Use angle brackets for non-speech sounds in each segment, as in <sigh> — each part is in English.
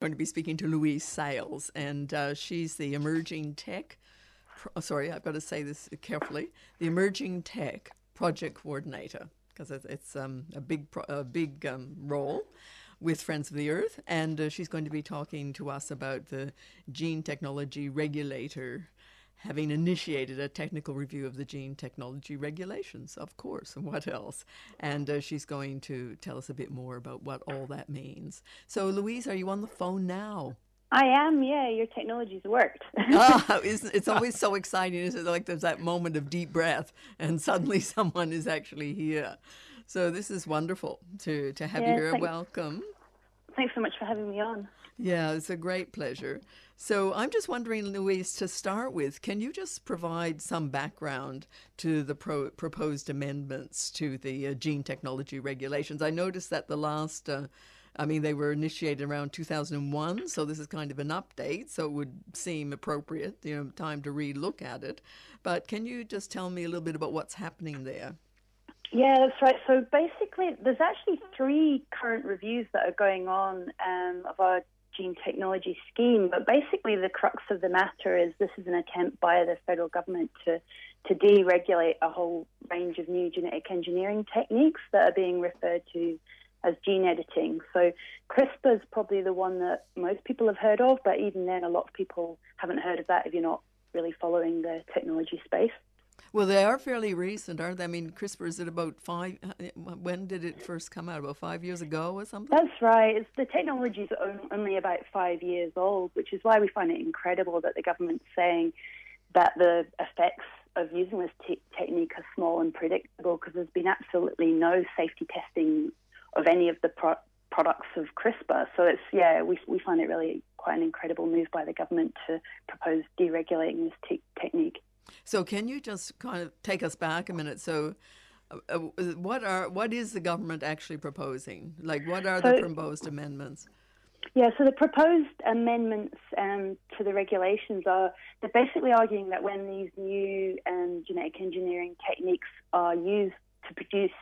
going to be speaking to Louise Sales, and uh, she's the emerging tech. Pro- oh, sorry, I've got to say this carefully. The emerging tech project coordinator, because it's, um, a big, pro- a big um, role with Friends of the Earth, and uh, she's going to be talking to us about the gene technology regulator having initiated a technical review of the gene technology regulations, of course, and what else. And uh, she's going to tell us a bit more about what all that means. So, Louise, are you on the phone now? I am, yeah. Your technology's worked. <laughs> ah, <laughs> it's always so exciting, isn't it? Like there's that moment of deep breath, and suddenly <laughs> someone is actually here. So this is wonderful to to have Yeah, you here. thanks. Welcome. Thanks so much for having me on. Yeah, it's a great pleasure. So I'm just wondering, Louise, to start with, can you just provide some background to the pro- proposed amendments to the uh, gene technology regulations? I noticed that the last, uh, I mean, they were initiated around 2001, so this is kind of an update, so it would seem appropriate, you know, time to re-look at it. But can you just tell me a little bit about what's happening there? Yeah, that's right. So basically, there's actually three current reviews that are going on um, of our gene technology scheme. But basically, the crux of the matter is this is an attempt by the federal government to to deregulate a whole range of new genetic engineering techniques that are being referred to as gene editing. So CRISPR is probably the one that most people have heard of, but even then, a lot of people haven't heard of that if you're not really following the technology space. Well, they are fairly recent, aren't they? I mean, CRISPR is it about five? Uh, when did it first come out? About five years ago or something? That's right. It's, the technology is only about five years old, which is why we find it incredible that the government's saying that the effects of using this te- technique are small and predictable because there's been absolutely no safety testing of any of the pro- products of CRISPR. So it's yeah, we we find it really quite an incredible move by the government to propose deregulating this te- technique. So, can you just kind of take us back a minute? So, uh, uh, what are what is the government actually proposing? Like, what are the proposed amendments? Yeah, so the proposed amendments um, to the regulations are they're basically arguing that when these new um, genetic engineering techniques are used to produce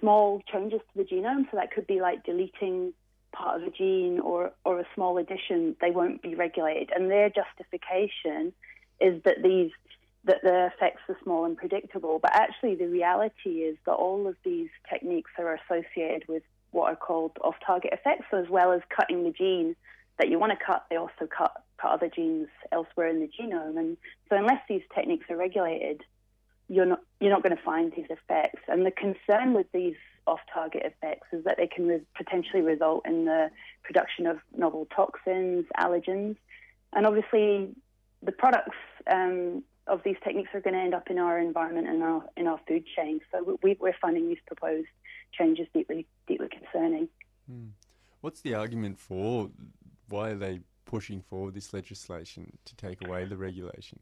small changes to the genome, so that could be like deleting part of a gene or, or a small addition, they won't be regulated. And their justification is that these that the effects are small and predictable, but actually the reality is that all of these techniques are associated with what are called off-target effects. So as well as cutting the gene that you want to cut, they also cut, cut other genes elsewhere in the genome. And so unless these techniques are regulated, you're not you're not going to find these effects. And the concern with these off-target effects is that they can re- potentially result in the production of novel toxins, allergens, and obviously the products um, of these techniques are going to end up in our environment and our in our food chain. So we, we're finding these proposed changes deeply deeply concerning. What's the argument for why are they pushing forward this legislation to take away the regulation?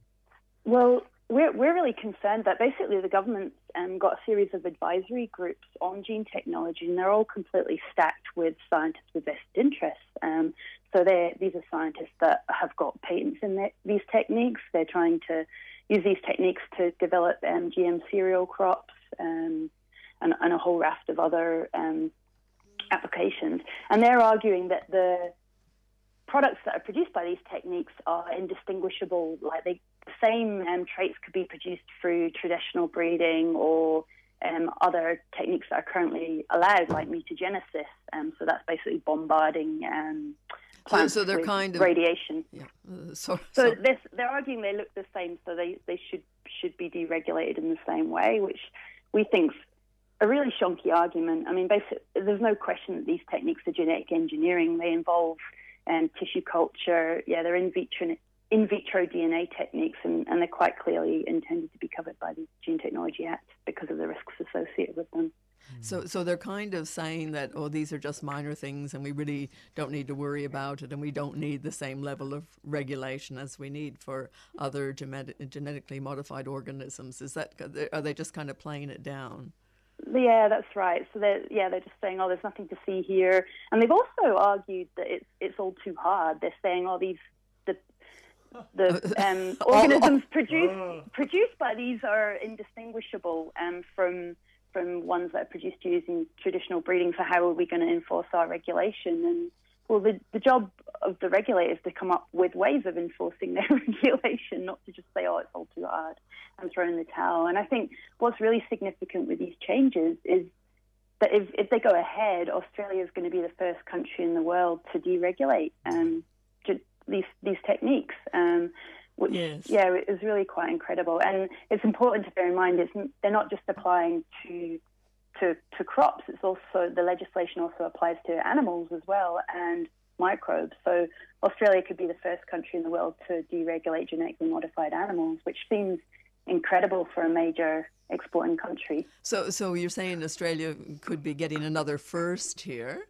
Well, we're, we're really concerned that basically the government's um, got a series of advisory groups on gene technology, and they're all completely stacked with scientists with vested interests. Um, so they're, these are scientists that have got patents in their, these techniques. They're trying to use these techniques to develop um, GM cereal crops um, and, and a whole raft of other um, applications. And they're arguing that the products that are produced by these techniques are indistinguishable. Like they, the same um, traits could be produced through traditional breeding or um, other techniques that are currently allowed, like mutagenesis. Um, so that's basically bombarding plants so they're kind of radiation. yeah. Uh, so, So so- this, they're arguing they look the same, so they, they should should be deregulated in the same way, which we think's a really shonky argument. I mean, basically, there's no question that these techniques are genetic engineering. They involve um, tissue culture. Yeah, they're in vitro in vitro DNA techniques, and, and they're quite clearly intended to be covered by the Gene Technology Act because of the risks associated with them. So, so they're kind of saying that, oh, these are just minor things, and we really don't need to worry about it, and we don't need the same level of regulation as we need for other genet- genetically modified organisms. Is that are they just kind of playing it down? Yeah, that's right. So they're yeah, they're just saying, oh, there's nothing to see here, and they've also argued that it's it's all too hard. They're saying, oh, these the the <laughs> um, organisms <laughs> produced produced by these are indistinguishable um, from from ones that are produced using traditional breeding. So how are we going to enforce our regulation? And well, the, the job of the regulator is to come up with ways of enforcing <laughs> their regulation, not to just say, oh, it's all too hard and throw in the towel. And I think what's really significant with these changes is that if, if they go ahead, Australia is going to be the first country in the world to deregulate um, these these techniques. Um, which, yes. yeah, it was really quite incredible. And it's important to bear in mind it's, they're not just applying to to, to crops. It's also the legislation also applies to animals as well and microbes. So Australia could be the first country in the world to deregulate genetically modified animals, which seems incredible for a major exporting country. So, so you're saying Australia could be getting another first here?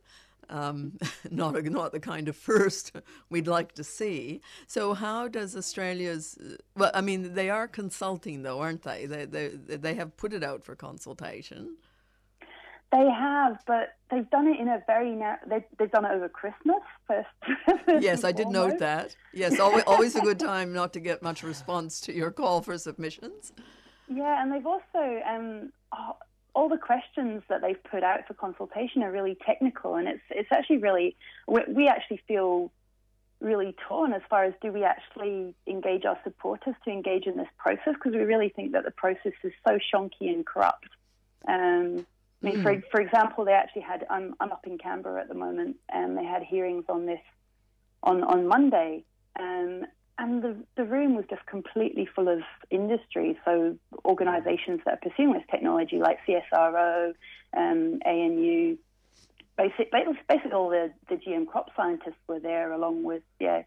Um, <laughs> not a, not the kind of first <laughs> we'd like to see. So, how does Australia's? Well, I mean, they are consulting though, aren't they? They they they have put it out for consultation. They have, but they've done it in a very narrow. They've, they've done it over Christmas first. <laughs> yes, I did note that. Yes, always, always a good time not to get much response to your call for submissions. Yeah, and they've also um, all the questions that they've put out for consultation are really technical, and it's it's actually really we, we actually feel really torn as far as do we actually engage our supporters to engage in this process because we really think that the process is so shonky and corrupt. Um, I mean, mm. for, for example, they actually had, I'm, I'm up in Canberra at the moment, and they had hearings on this on, on Monday. Um, and the, the room was just completely full of industry, so organisations that are pursuing this technology, like CSIRO, um, ANU, basic, basically all the, the GM crop scientists were there, along with yeah,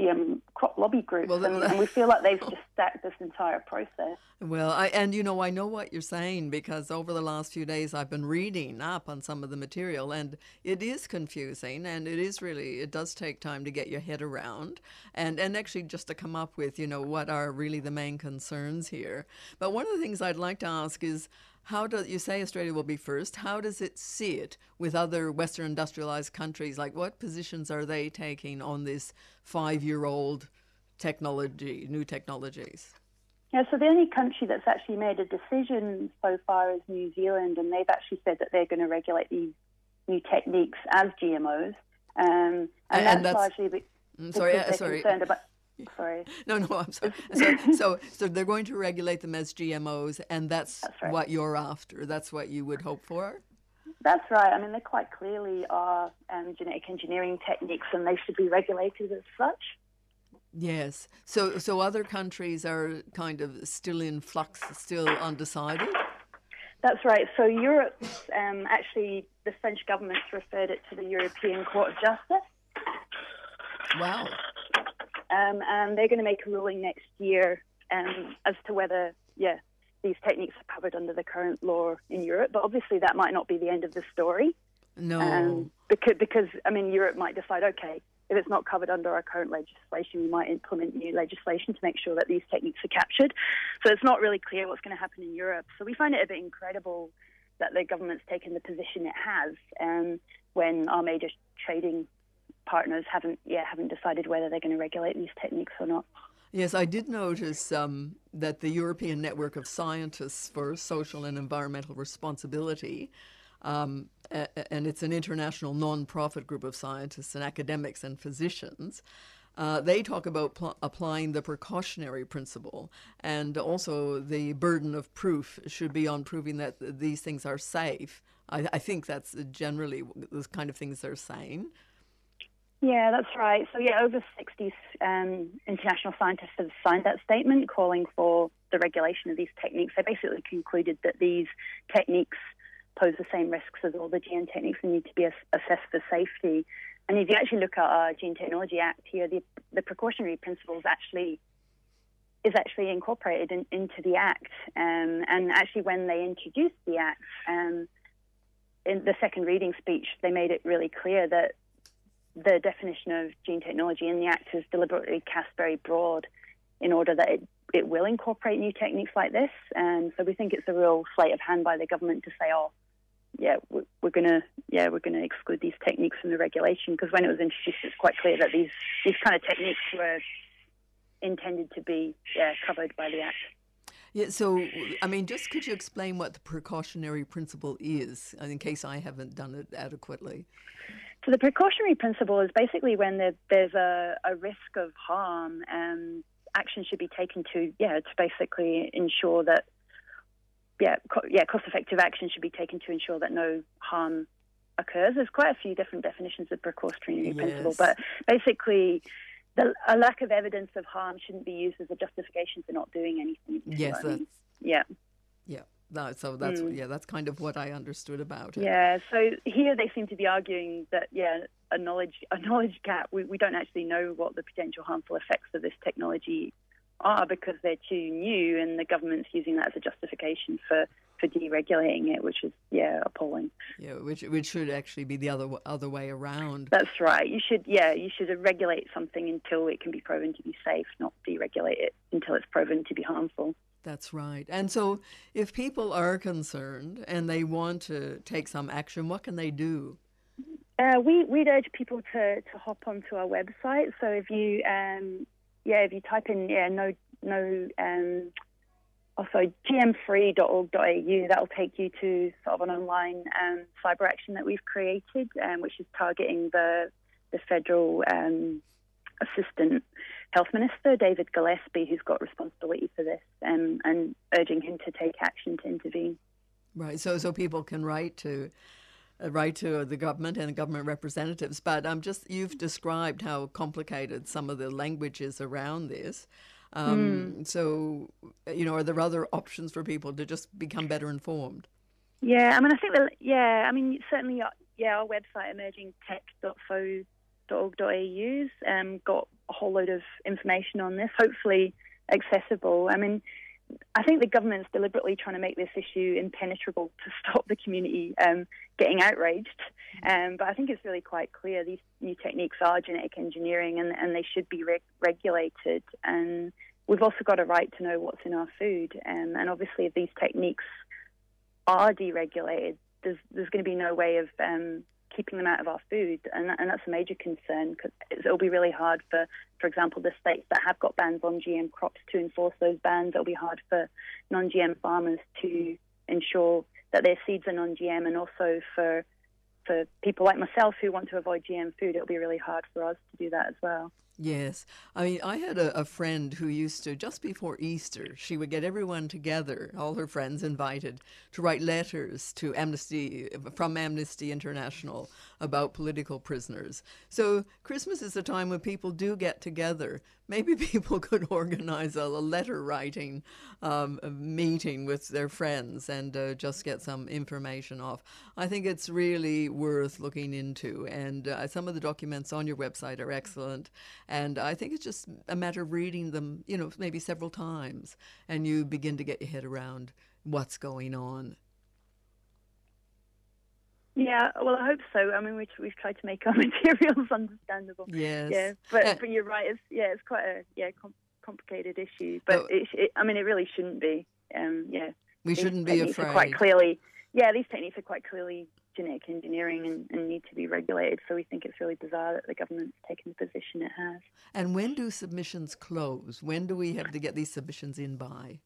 GM crop lobby groups, well, and, and, we feel like they've just stacked this entire process. Well, I, and you know, I know what you're saying because over the last few days I've been reading up on some of the material, and it is confusing, and it is really it does take time to get your head around, and and actually just to come up with you know what are really the main concerns here. But one of the things I'd like to ask is how do you say Australia will be first? How does it see it with other Western industrialized countries? Like, what positions are they taking on this five-year-old technology, new technologies? Yeah, so the only country that's actually made a decision so far is New Zealand, and they've actually said that they're going to regulate these new techniques as GMOs, um, and, and, that's, that's largely be- mm, sorry, because uh, sorry. concerned about Sorry. <laughs> No, no, I'm sorry. <laughs> so, so, so they're going to regulate them as GMOs, and that's, that's right. what you're after. That's what you would hope for. That's right. I mean, they quite clearly are um, genetic engineering techniques, and they should be regulated as such. Yes. So, so other countries are kind of still in flux, still undecided. That's right. So Europe, um, actually, the French government's referred it to the European Court of Justice. Wow um, and they're going to make a ruling next year um, as to whether, yeah, these techniques are covered under the current law in Europe. But obviously, that might not be the end of the story. No, um, because because I mean, Europe might decide, okay, if it's not covered under our current legislation, we might implement new legislation to make sure that these techniques are captured. So it's not really clear what's going to happen in Europe. So we find it a bit incredible that the government's taken the position it has um, when our major trading partners haven't yet haven't decided whether they're going to regulate these techniques or not. Yes, I did notice um, that the European Network of Scientists for Social and Environmental Responsibility, um, a- and it's an international non-profit group of scientists and academics and physicians. Uh, they talk about pl- applying the precautionary principle, and also the burden of proof should be on proving that th- these things are safe. I, I think that's generally the kind of things they're saying. Yeah, that's right. So, yeah, over 60 um, international scientists have signed that statement calling for the regulation of these techniques. They basically concluded that these techniques pose the same risks as all the gene techniques and need to be assessed for safety. And if you actually look at our Gene Technology Act here, the, the precautionary principles actually is actually incorporated in, into the Act. Um, and actually, when they introduced the Act, um, in the second reading speech, they made it really clear that the definition of gene technology in the Act is deliberately cast very broad in order that it, it will incorporate new techniques like this. And so we think it's a real sleight of hand by the government to say, oh, yeah, we're, we're gonna, yeah, we're gonna exclude these techniques from the regulation because when it was introduced, it's quite clear that these these kind of techniques were intended to be yeah, covered by the Act. Yeah, so I mean, just could you explain what the precautionary principle is, in case I haven't done it adequately? So the precautionary principle is basically when there, there's a, a risk of harm, and action should be taken to yeah to basically ensure that yeah co- yeah cost effective action should be taken to ensure that no harm occurs. There's quite a few different definitions of precautionary Yes. principle, but basically. The, a lack of evidence of harm shouldn't be used as a justification for not doing anything. if you see Yes, what I mean. Yeah. yeah. No, so that's Mm. yeah, that's kind of what I understood about it. Yeah, so here they seem to be arguing that yeah, a knowledge a knowledge gap. We, we don't actually know what the potential harmful effects of this technology are because they're too new, and the government's using that as a justification for for deregulating it, which is yeah appalling. Yeah, which which should actually be the other other way around. That's right. You should yeah you should regulate something until it can be proven to be safe, not deregulate it until it's proven to be harmful. That's right. And so, if people are concerned and they want to take some action, what can they do? Uh, we we'd urge people to, to hop onto our website. So if you um, yeah if you type in yeah no no um, also gmfree.org.au that'll take you to sort of an online um, cyber action that we've created, um, which is targeting the the federal um, assistant health minister David Gillespie, who's got responsibility for this, um, and urging him to take action to intervene. Right. So so people can write to uh, write to the government and the government representatives. But um, just you've described how complicated some of the language is around this. Um, So you know, are there other options for people to just become better informed? Yeah, I mean, I think that, yeah, I mean, certainly, uh, yeah, our website, emergingtech.foe.org.au's, um, got a whole load of information on this, hopefully accessible. I mean, I think the government's deliberately trying to make this issue impenetrable to stop the community um, getting outraged. Um, but I think it's really quite clear these new techniques are genetic engineering and, and they should be reg- regulated. And we've also got a right to know what's in our food. Um, and obviously, if these techniques are deregulated, there's there's going to be no way of um, keeping them out of our food, and that, and that's a major concern because it'll be really hard for, for example, the states that have got bans on GM crops to enforce those bans. It'll be hard for non-GM farmers to ensure that their seeds are non-GM, and also for for people like myself who want to avoid GM food, it'll be really hard for us to do that as well. Yes. I mean, I had a, a friend who used to, just before Easter, she would get everyone together, all her friends invited, to write letters to Amnesty, from Amnesty International about political prisoners. So Christmas is a time when people do get together. Maybe <laughs> people could organize a, a letter writing um, meeting with their friends and uh, just get some information off. I think it's really worth looking into, and uh, some of the documents on your website are excellent. And I think it's just a matter of reading them, you know, maybe several times, and you begin to get your head around what's going on. Yeah, well, I hope so. I mean, we've, we've tried to make our <laughs> materials understandable. Yes. Yeah, but Uh, but you're right. It's yeah, it's quite a yeah com- complicated issue. But Oh. it, it, I mean, it really shouldn't be. Um, yeah, we shouldn't be afraid. quite clearly. Yeah, these techniques are quite clearly genetic engineering and, and need to be regulated. So we think it's really bizarre that the government's taken the position it has. And when do submissions close? When do we have to get these submissions in by?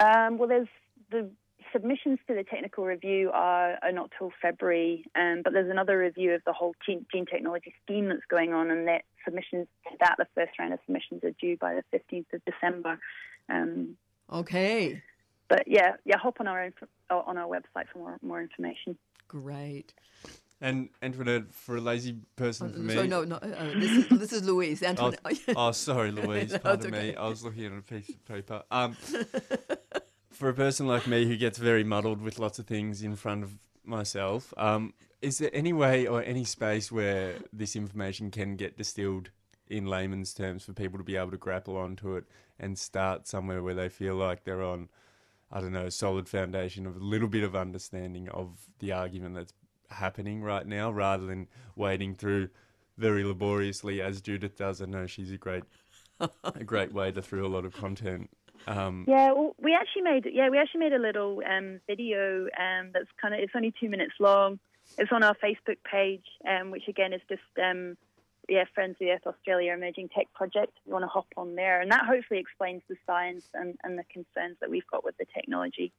Um, well, there's the submissions to the technical review are, are not till February, um, but there's another review of the whole gene, gene technology scheme that's going on, and that submissions to that, the first round of submissions are due by the 15th of December. Um, Okay. But yeah, yeah, hop on our inf- uh, on our website for more, more information. Great. And Antoinette, for a lazy person Oh, for me. sorry, no, no. Uh, this is this is Louise. Oh, Antoinette. <laughs> oh, sorry, Louise. <laughs> No, Pardon okay. me. I was looking at a piece of paper. Um, <laughs> for a person like me who gets very muddled with lots of things in front of myself, um, is there any way or any space where this information can get distilled in layman's terms for people to be able to grapple onto it and start somewhere where they feel like they're on, I don't know, solid foundation of a little bit of understanding of the argument that's happening right now rather than wading through very laboriously as Judith does. I know she's a great a great wader through a lot of content. Um, Yeah, well, we actually made yeah we actually made a little um, video um, that's kind of it's only two minutes long. It's on our Facebook page, um, which again is just um, yeah Friends of the Earth Australia Emerging Tech Project. If you want to hop on there, and that hopefully explains the science and, and the concerns that we've got with the technology.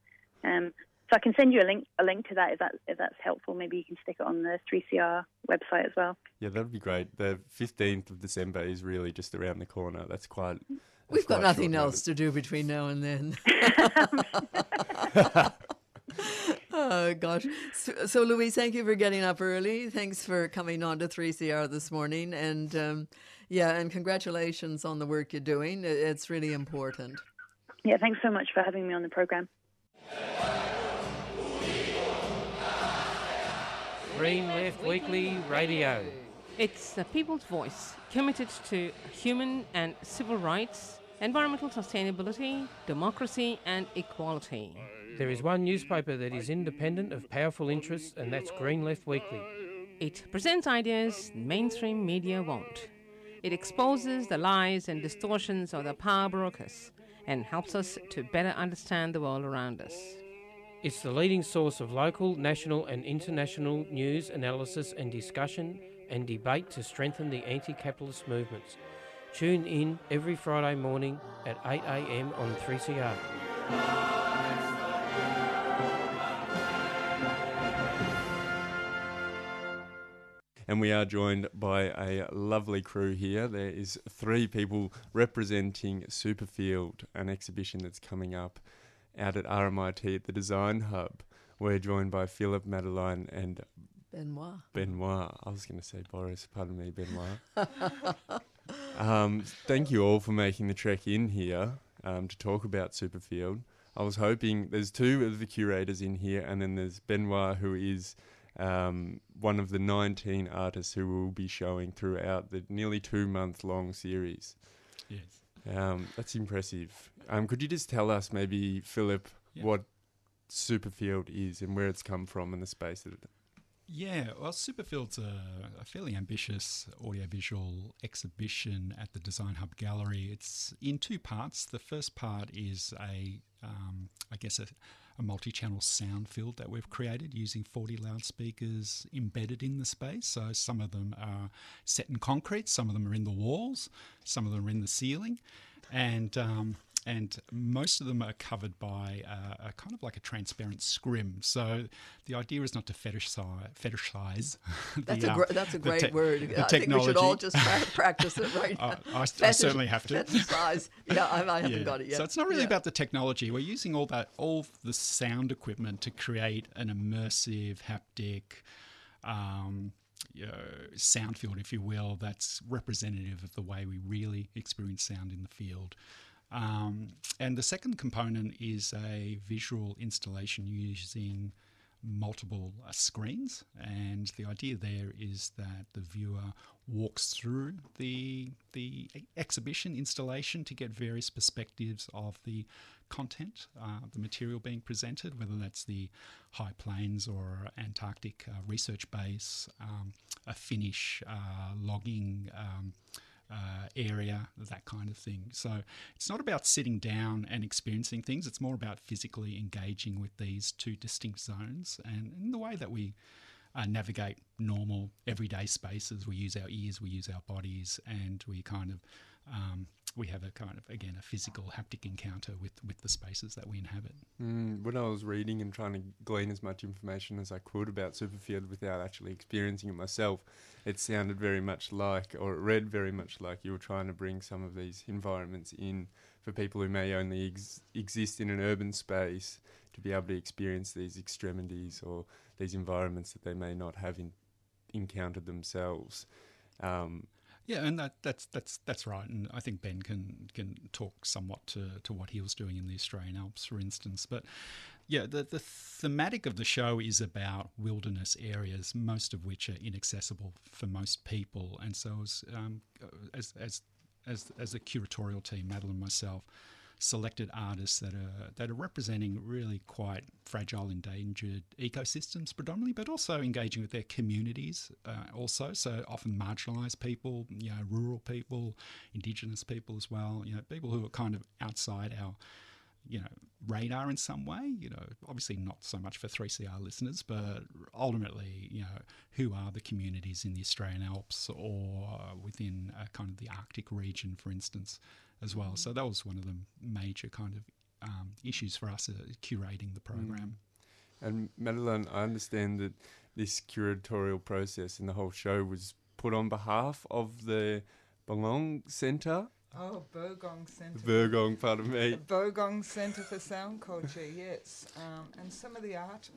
Um, So I can send you a link a link to that if that if that's helpful. Maybe you can stick it on the 3CR website as well. Yeah, that would be great. The 15th of December is really just around the corner. That's quite. We've got nothing else to do between now and then. <laughs> <laughs> <laughs> oh gosh. So, so, Louise, thank you for getting up early. Thanks for coming on to 3CR this morning, and um, yeah, and congratulations on the work you're doing. It's really important. Yeah, thanks so much for having me on the program. Green Left Weekly Radio. It's the people's voice, committed to human and civil rights, environmental sustainability, democracy, and equality. There is one newspaper that is independent of powerful interests, and that's Green Left Weekly. It presents ideas mainstream media won't. It exposes the lies and distortions of the power brokers and helps us to better understand the world around us. It's the leading source of local, national, and international news, analysis, and discussion and debate to strengthen the anti capitalist movements. Tune in every Friday morning at 8 am on 3CR. And we are joined by a lovely crew here. There is three people representing Superfield, an exhibition that's coming up out at RMIT at the Design Hub. We're joined by Philip, Madeline, and Benoit. Benoit. I was going to say Boris. Pardon me, Benoit. <laughs> um, thank you all for making the trek in here um, to talk about Superfield. I was hoping there's two of the curators in here, and then there's Benoit, who is um, one of the 19 artists who will be showing throughout the nearly two month long series. Yes. Um, that's impressive. Um, could you just tell us, maybe, Philip, Yeah. what Superfield is and where it's come from and the space that it. Yeah, well, Superfield's a, a fairly ambitious audiovisual exhibition at the Design Hub Gallery. It's in two parts. The first part is a, um, I guess, a, a multi-channel sound field that we've created using 40 loudspeakers embedded in the space. So some of them are set in concrete, some of them are in the walls, some of them are in the ceiling, and um, and most of them are covered by uh, a kind of like a transparent scrim. So the idea is not to fetishize, <laughs> fetishize the, That's a uh, gr- that's a great te- word. the I think we should all just <laughs> practice it right I- now. I, I Fetish- certainly have to. Fetishize. Yeah, I, I haven't Yeah. got it yet. So it's not really Yeah. about the technology. We're using all that, all the sound equipment to create an immersive, haptic, um, you know, sound field, if you will, that's representative of the way we really experience sound in the field. Um, and the second component is a visual installation using multiple uh, screens. And the idea there is that the viewer walks through the the exhibition installation to get various perspectives of the content, uh, the material being presented, whether that's the high plains or Antarctic uh, research base, um, a Finnish uh, logging. Um, uh, area, that kind of thing. So it's not about sitting down and experiencing things, it's more about physically engaging with these two distinct zones. And in the way that we uh, navigate normal everyday spaces, we use our ears, we use our bodies, and we kind of um, we have a kind of again a physical haptic encounter with with the spaces that we inhabit. Mm, when I was reading and trying to glean as much information as I could about Superfield without actually experiencing it myself, it sounded very much like, or it read very much like you were trying to bring some of these environments in for people who may only ex- exist in an urban space to be able to experience these extremities or these environments that they may not have in- encountered themselves. Um, Yeah, and that, that's that's that's right. And I think Ben can can talk somewhat to, to what he was doing in the Australian Alps, for instance. But yeah, the the thematic of the show is about wilderness areas, most of which are inaccessible for most people. And so, as um, as as as as a curatorial team, Madeline and myself selected artists that are that are representing really quite fragile, endangered ecosystems, predominantly, but also engaging with their communities, uh, also. So often marginalised people, you know, rural people, Indigenous people as well. You know, people who are kind of outside our you know radar in some way you know obviously not so much for 3cr listeners but ultimately you know who are the communities in the australian alps or within a kind of the arctic region for instance as well so that was one of the major kind of um, issues for us uh, curating the program And Madeline, I understand that this curatorial process and the whole show was put on behalf of the Bogong Centre. Oh, Bogong Centre. Burgong, pardon me. Bogong Centre for Sound Culture, yes. Um, and some of the art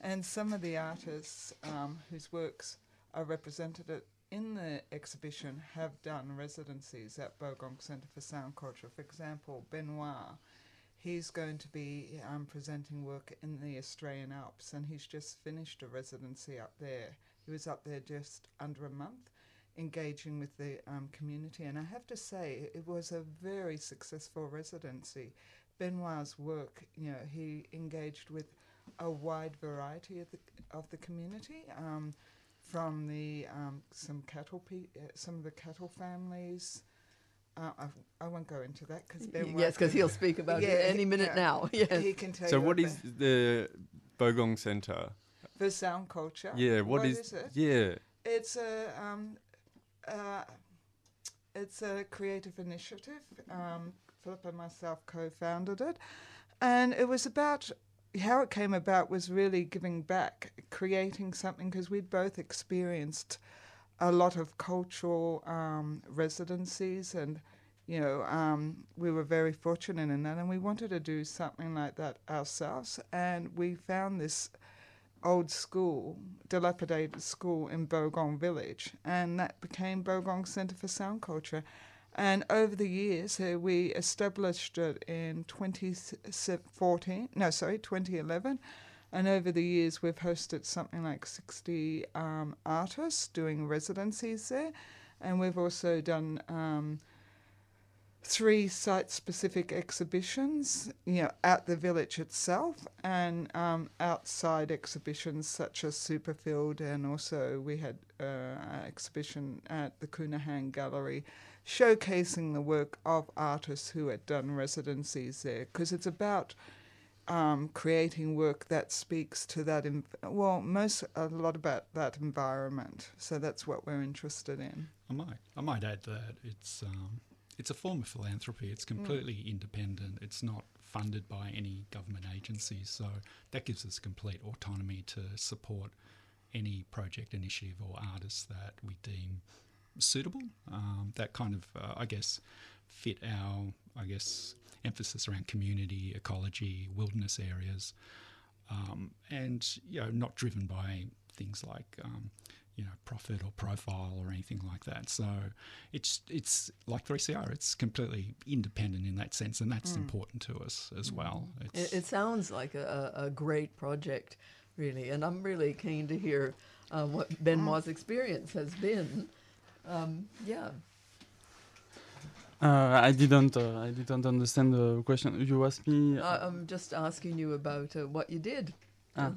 and some of the artists um, whose works are represented at, in the exhibition have done residencies at Bogong Centre for Sound Culture. For example, Benoit, he's going to be um, presenting work in the Australian Alps, and he's just finished a residency up there. He was up there just under a month, engaging with the um, community, and I have to say, it was a very successful residency. Benoit's work, you know, he engaged with a wide variety of the of the community, um, from the um, some cattle pe- uh, some of the cattle families. Uh, I, I won't go into that because yes, because he'll speak about Yeah, it any minute yeah. now. <laughs> Yes. he can tell So, you what about the Bogong Centre? the sound culture. Yeah, what is, is it? Yeah, It's a um, uh, it's a creative initiative. Um, Philip and myself co-founded it, and it was about how it came about was really giving back, creating something because we'd both experienced a lot of cultural um, residencies and. You know, um, we were very fortunate in that, and we wanted to do something like that ourselves. And we found this old school, dilapidated school in Bogong Village, and that became Bogong Centre for Sound Culture. And over the years, uh, we established it in 2014, no, sorry, 2011. And over the years, we've hosted something like 60 um, artists doing residencies there. And we've also done um, three site-specific exhibitions, you know, at the village itself, and um, outside exhibitions such as Superfield, and also we had uh, an exhibition at the Counihan Gallery, showcasing the work of artists who had done residencies there, because it's about um, creating work that speaks to that. Env- well, most a lot about that environment. So that's what we're interested in. I might, I might add that it's um, it's a form of philanthropy. It's completely independent. It's not funded by any government agencies, so that gives us complete autonomy to support any project, initiative, or artist that we deem suitable. Um, that kind of, uh, I guess, fit our, I guess, emphasis around community, ecology, wilderness areas, um, and you know, not driven by things like um, you know profit or profile or anything like that. So it's it's like 3CR. It's completely independent in that sense, and that's important to us as well. It's, It, it sounds like a, a a great project, really, and I'm really keen to hear uh, what Benoit's experience has been. Um, yeah. Uh, I didn't. Uh, I didn't understand the question. You asked me. I, I'm just asking you about uh, what you did. Ah.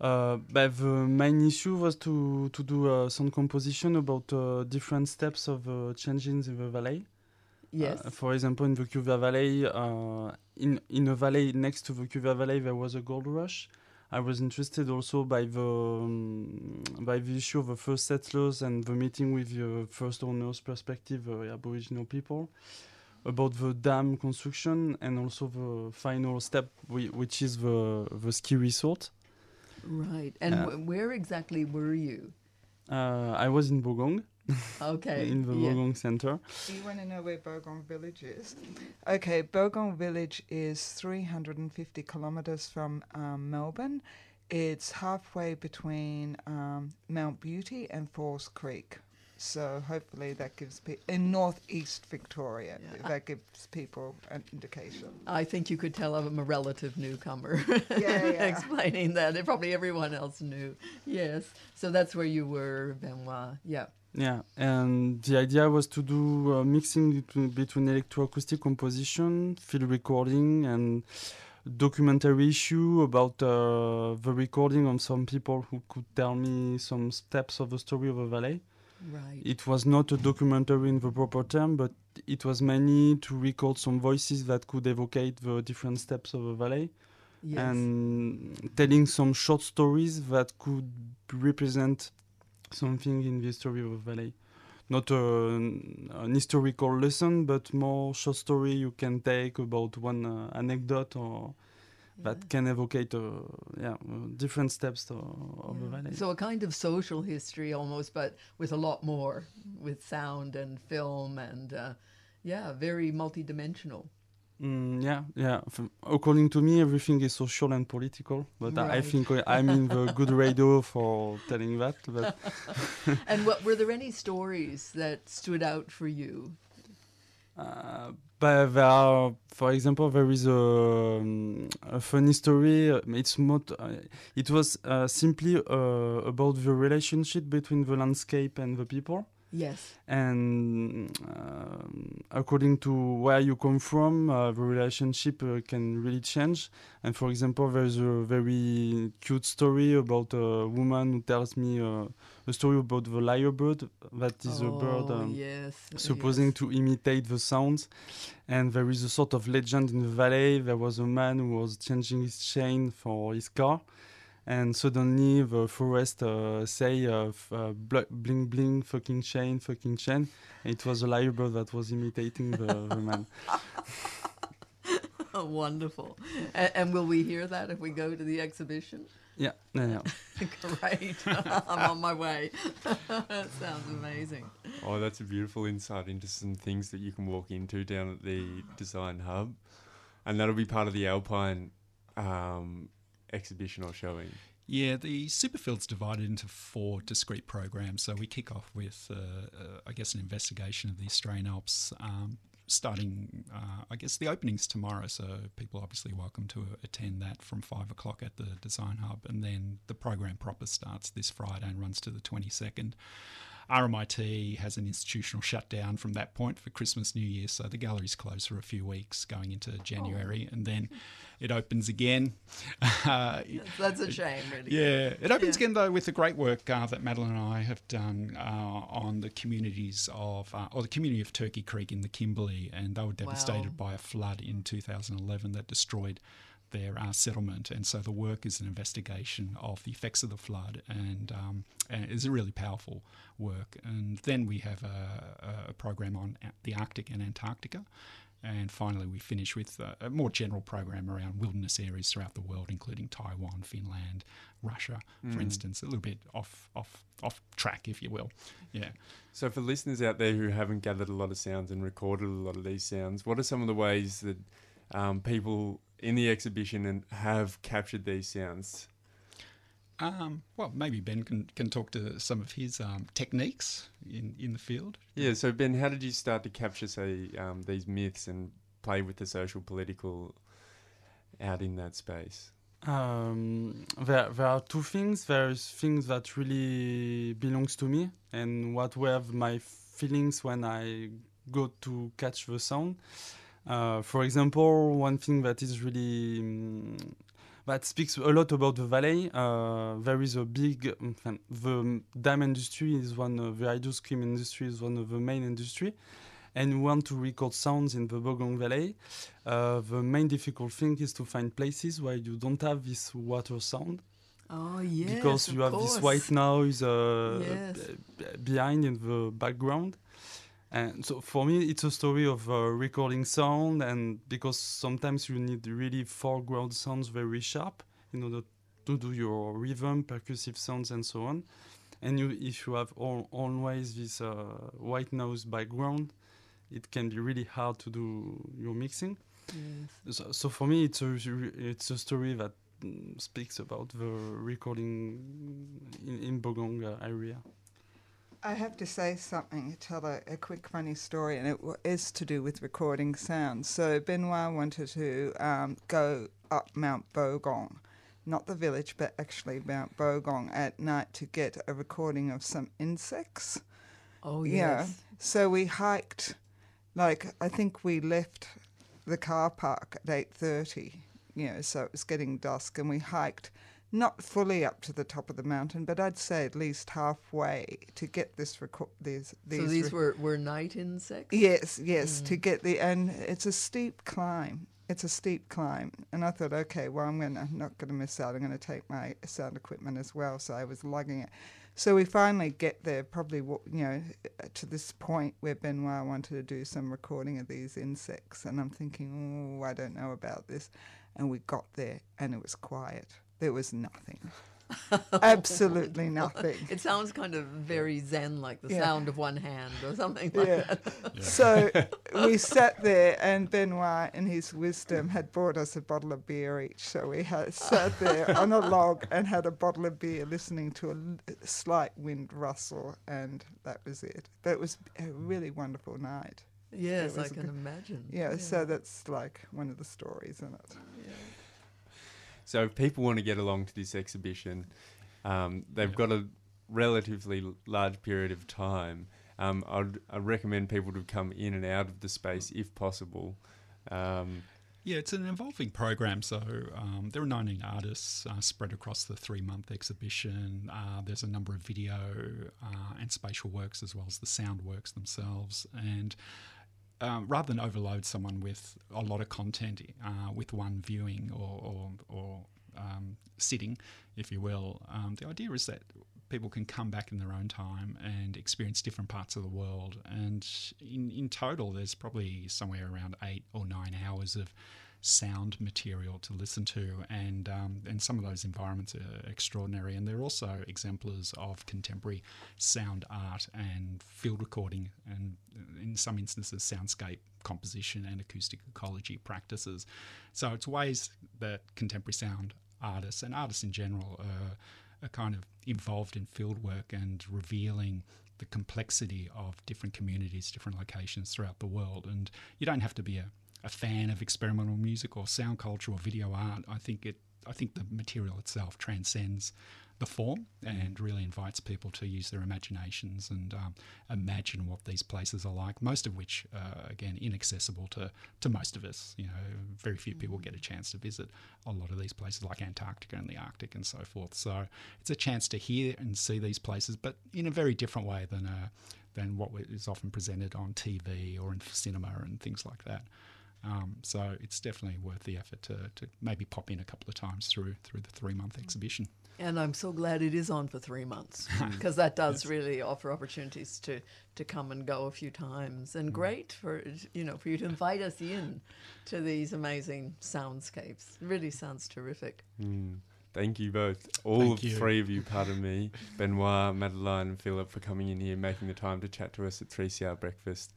Uh, but the main issue was to to do uh, sound composition about uh, different steps of uh, changes in the valley. Yes. Uh, for example, in the Kiewa Valley, uh, in in a valley next to the Kiewa Valley, there was a gold rush. I was interested also by the um, by the issue of the first settlers and the meeting with the first owners' perspective, uh, Aboriginal people, about the dam construction and also the final step, whi- which is the the ski resort. right. And uh, wh- where exactly were you? Uh, I was in Bogong, <laughs> Okay. in the yeah. Bogong Center. Do you want to know where Bogong Village is? Okay, Bogong Village is 350 kilometres from um, Melbourne. It's halfway between um, Mount Beauty and Falls Creek. So hopefully that gives people in northeast Victoria. Yeah. That gives people an indication. I think you could tell I'm a relative newcomer. Yeah, yeah. <laughs> Explaining that. Probably everyone else knew. Yes. So that's where you were, Benoit. Yeah. Yeah, and the idea was to do uh, mixing between, between electroacoustic composition, field recording, and documentary issue about uh, the recording of some people who could tell me some steps of the story of a valley. Right. It was not a documentary in the proper term, but it was mainly to record some voices that could evocate the different steps of a valley yes. and telling some short stories that could represent something in the history of the valley. Not a, an historical lesson, but more short story you can take about one uh, anecdote or that can evocate uh, yeah uh, different steps to, of the valley. So a kind of social history almost, but with a lot more, with sound and film and uh, yeah, very multidimensional. Mm, yeah, yeah. F- according to me, everything is social and political, but I, I think I- I'm in the good <laughs> radio for telling that. But <laughs> and what were there any stories that stood out for you? Uh, but there are, for example, there is a, um, a funny story. uh, It's not. Uh, it was uh, simply uh, about the relationship between the landscape and the people. Yes. And um, according to where you come from, uh, the relationship uh, can really change. And for example, there's a very cute story about a woman who tells me uh, a story about the lyrebird. That is a bird. Oh, Um, yes. supposing yes. to imitate the sounds. And there is a sort of legend in the valley. There was a man who was changing his chain for his car. And suddenly the forest uh, say uh, f- uh, bl- bling bling fucking chain fucking chain. And it was a lyrebird that was imitating the, the man. Oh, <laughs> wonderful. And, and will we hear that if we go to the exhibition? Yeah, yeah, yeah. <laughs> Great. <laughs> I'm on my way. that sounds amazing. Oh, that's a beautiful insight into some things that you can walk into down at the design hub, and that'll be part of the Alpine um, exhibition or showing. Yeah, the Superfield's divided into four discrete programs. So we kick off with, uh, uh, I guess, an investigation of the Australian Alps, um, starting, uh, I guess, the opening's tomorrow. So people obviously welcome to attend that from five o'clock at the Design Hub. And then the program proper starts this Friday and runs to the 22nd. RMIT has an institutional shutdown from that point for Christmas, New Year, so the gallery's closed for a few weeks going into January, and then it opens again. <laughs> Uh, that's a shame, really. yeah, it opens Yeah. again though with the great work uh, that Madeline and I have done uh, on the communities of, uh, or the community of Turkey Creek in the Kimberley, and they were devastated by a flood in 2011 that destroyed their are settlement, and so the work is an investigation of the effects of the flood, and, um, and it's a really powerful work. And then we have a, a program on the Arctic and Antarctica. And finally, we finish with a, a more general program around wilderness areas throughout the world, including Taiwan, Finland, Russia, for instance. A little bit off, off, off track, if you will. Yeah. So, for listeners out there who haven't gathered a lot of sounds and recorded a lot of these sounds, what are some of the ways that um, people in the exhibition and have captured these sounds? Um, well, maybe Ben can, can talk to some of his um, techniques in, in the field. Yeah. So, Ben, how did you start to capture, say, um, these myths and play with the social political out in that space? Um, there, there are two things. There's things that really belongs to me, and what were my feelings when I go to catch the sound. Uh, for example, one thing that is really mm, that speaks a lot about the valley. Uh, there is a big um, the dam industry is one of the ice cream industry is one of the main industry, and we want to record sounds in the Bogong Valley. Uh, the main difficult thing is to find places where you don't have this water sound Oh, yes. because you have course. this white noise uh, Yes. behind in the background. And so for me, it's a story of uh, recording sound, and because sometimes you need really foreground sounds very sharp in order to do your rhythm, percussive sounds, and so on. And you, if you have all, always this uh, white noise background, it can be really hard to do your mixing. Yes. So, so for me, it's a it's a story that mm, speaks about the recording in, in Bogong area. I have to say something, tell a, a quick funny story, and it w- is to do with recording sounds. So Benoit wanted to um, go up Mount Bogong, not the village, but actually Mount Bogong at night to get a recording of some insects. Oh, Yeah. yes. So we hiked, like I think we left the car park at eight thirty. You know, so it was getting dusk, and we hiked not fully up to the top of the mountain, but I'd say at least halfway to get this record. These these. so these re- were, were night insects? Yes, yes, to hmm. get the and it's a steep climb. It's a steep climb, and I thought, okay, well, I'm gonna not gonna miss out. I'm gonna take my sound equipment as well. So I was lugging it. So we finally get there, probably you know, to this point where Benoit wanted to do some recording of these insects, and I'm thinking, oh, I don't know about this. And we got there and it was quiet. There was nothing. <laughs> Absolutely nothing. It sounds kind of very zen, like the Yeah. sound of one hand or something like Yeah. that. <laughs> So we sat there, and Benoit, in his wisdom, had brought us a bottle of beer each. So we had sat there <laughs> on a log and had a bottle of beer, listening to a slight wind rustle, and that was it. But it was a really wonderful night. Yes, I was a can good- imagine. Yeah, so that's like one of the stories in it. So if people want to get along to this exhibition, um, they've got a relatively large period of time. Um, I'd, I'd recommend people to come in and out of the space if possible. Um, Yeah, it's an evolving program. So um, there are 19 artists uh, spread across the three month exhibition. Uh, there's a number of video uh, and spatial works as well as the sound works themselves. And um, rather than overload someone with a lot of content uh, with one viewing or, or, or um, sitting, if you will, um, the idea is that people can come back in their own time and experience different parts of the world. And in, in total, there's probably somewhere around eight or nine hours of sound material to listen to, and um, and some of those environments are extraordinary, and they're also exemplars of contemporary sound art and field recording, and in some instances, soundscape composition and acoustic ecology practices. So it's ways that contemporary sound artists and artists in general are, are kind of involved in field work and revealing the complexity of different communities, different locations throughout the world. And you don't have to be a, a fan of experimental music or sound culture or video art. I think it I think the material itself transcends the form and really invites people to use their imaginations and um, imagine what these places are like. Most of which, uh, again, inaccessible to, to most of us. You know, very few people get a chance to visit a lot of these places like Antarctica and the Arctic and so forth. So it's a chance to hear and see these places, but in a very different way than uh, than what is often presented on TV or in cinema and things like that. Um, so it's definitely worth the effort to, to maybe pop in a couple of times through through the three month exhibition. And I'm so glad it is on for three months <laughs> because that does really offer opportunities to, to come and go a few times. And great for you know for you to invite us in to these amazing soundscapes. It really sounds terrific. mm, thank you both, all of you. three of you, pardon me, <laughs> Benoit, Madeline, and Philip, for coming in here, making the time to chat to us at 3CR Breakfast.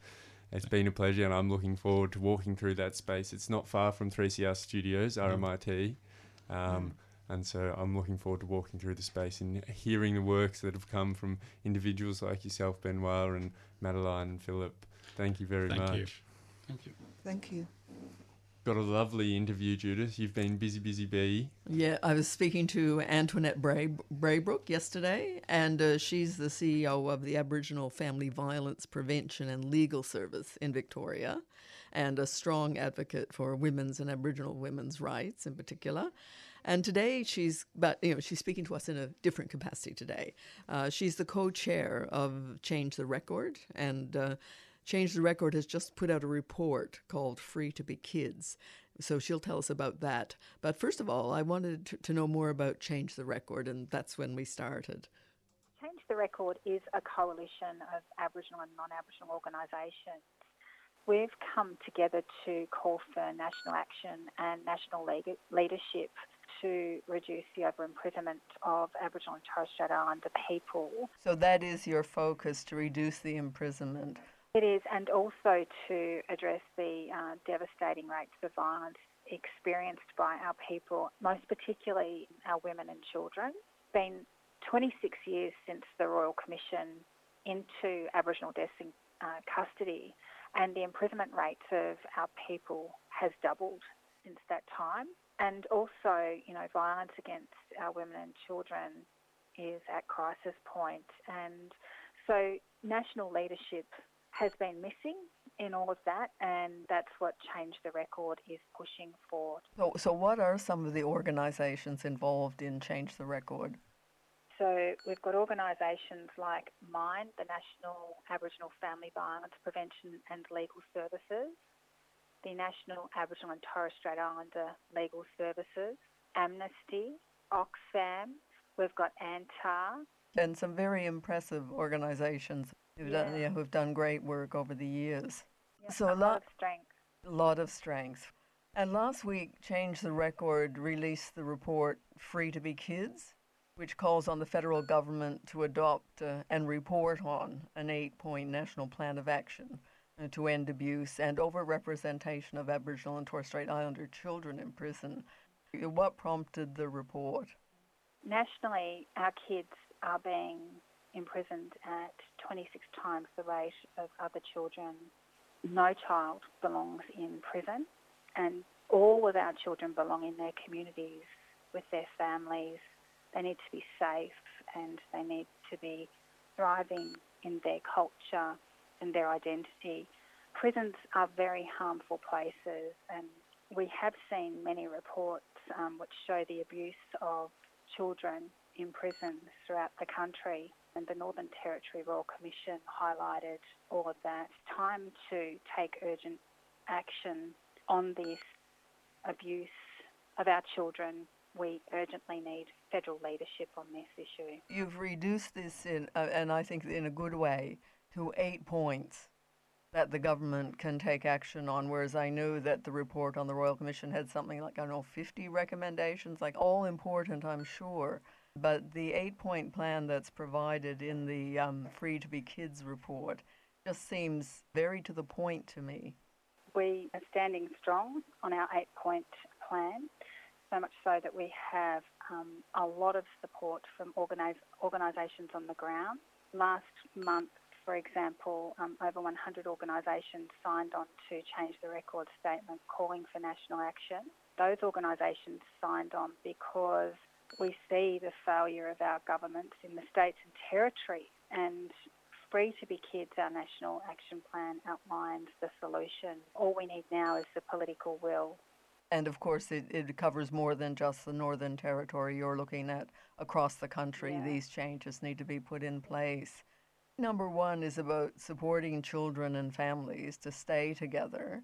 It's been a pleasure, and I'm looking forward to walking through that space. It's not far from 3CR Studios, RMIT. Um, And so I'm looking forward to walking through the space and hearing the works that have come from individuals like yourself, Benoit, and Madeline and Philip. Thank you very Thank much. you. Thank you. Thank you. Got a lovely interview, Judith. You've been busy, busy bee. Yeah, I was speaking to Antoinette Bray, Braybrook yesterday, and uh, she's the CEO of the Aboriginal Family Violence Prevention and Legal Service in Victoria, and a strong advocate for women's and Aboriginal women's rights in particular. And today she's, but you know, she's speaking to us in a different capacity today. Uh, she's the co-chair of Change the Record, and uh, Change the Record has just put out a report called Free to Be Kids. So she'll tell us about that. But first of all, I wanted to, to know more about Change the Record, and that's when we started. Change the Record is a coalition of Aboriginal and non Aboriginal organisations. We've come together to call for national action and national leg- leadership to reduce the over imprisonment of Aboriginal and Torres Strait Islander people. So that is your focus to reduce the imprisonment. It is, and also to address the uh, devastating rates of violence experienced by our people, most particularly our women and children. It's been 26 years since the Royal Commission into Aboriginal deaths in uh, custody, and the imprisonment rates of our people has doubled since that time. And also, you know, violence against our women and children is at crisis point, and so national leadership has been missing in all of that, and that's what Change the Record is pushing for. So, so what are some of the organisations involved in Change the Record? So we've got organisations like MIND, the National Aboriginal Family Violence Prevention and Legal Services, the National Aboriginal and Torres Strait Islander Legal Services, Amnesty, Oxfam, we've got ANTAR, And some very impressive organisations who've, done, Yeah. yeah, who've done great work over the years. Yeah, So a a lot lot- of strength. A lot of strength. And last week, Change the Record released the report Free to Be Kids, which calls on the federal government to adopt uh, and report on an eight point national plan of action uh, to end abuse and overrepresentation of Aboriginal and Torres Strait Islander children in prison. What prompted the report? Nationally, our kids are being imprisoned at 26 times the rate of other children. No child belongs in prison, and all of our children belong in their communities with their families. They need to be safe and they need to be thriving in their culture and their identity. Prisons are very harmful places, and we have seen many reports um, which show the abuse of children in prisons throughout the country. And the Northern Territory Royal Commission highlighted all of that. Time to take urgent action on this abuse of our children. We urgently need federal leadership on this issue. You've reduced this in, uh, and I think in a good way, to eight points that the government can take action on, whereas I knew that the report on the Royal Commission had something like, I don't know, 50 recommendations, like all important, I'm sure. But the eight point plan that's provided in the um, Free to Be Kids report just seems very to the point to me. We are standing strong on our eight point plan, so much so that we have um, a lot of support from organisations on the ground. Last month, for example, um, over 100 organisations signed on to change the record statement calling for national action. Those organisations signed on because we see the failure of our governments in the states and territories and Free to Be Kids, our national action plan outlines the solution. All we need now is the political will. And of course, it, it covers more than just the Northern Territory. You're looking at across the country, Yeah. these changes need to be put in place. Number one is about supporting children and families to stay together.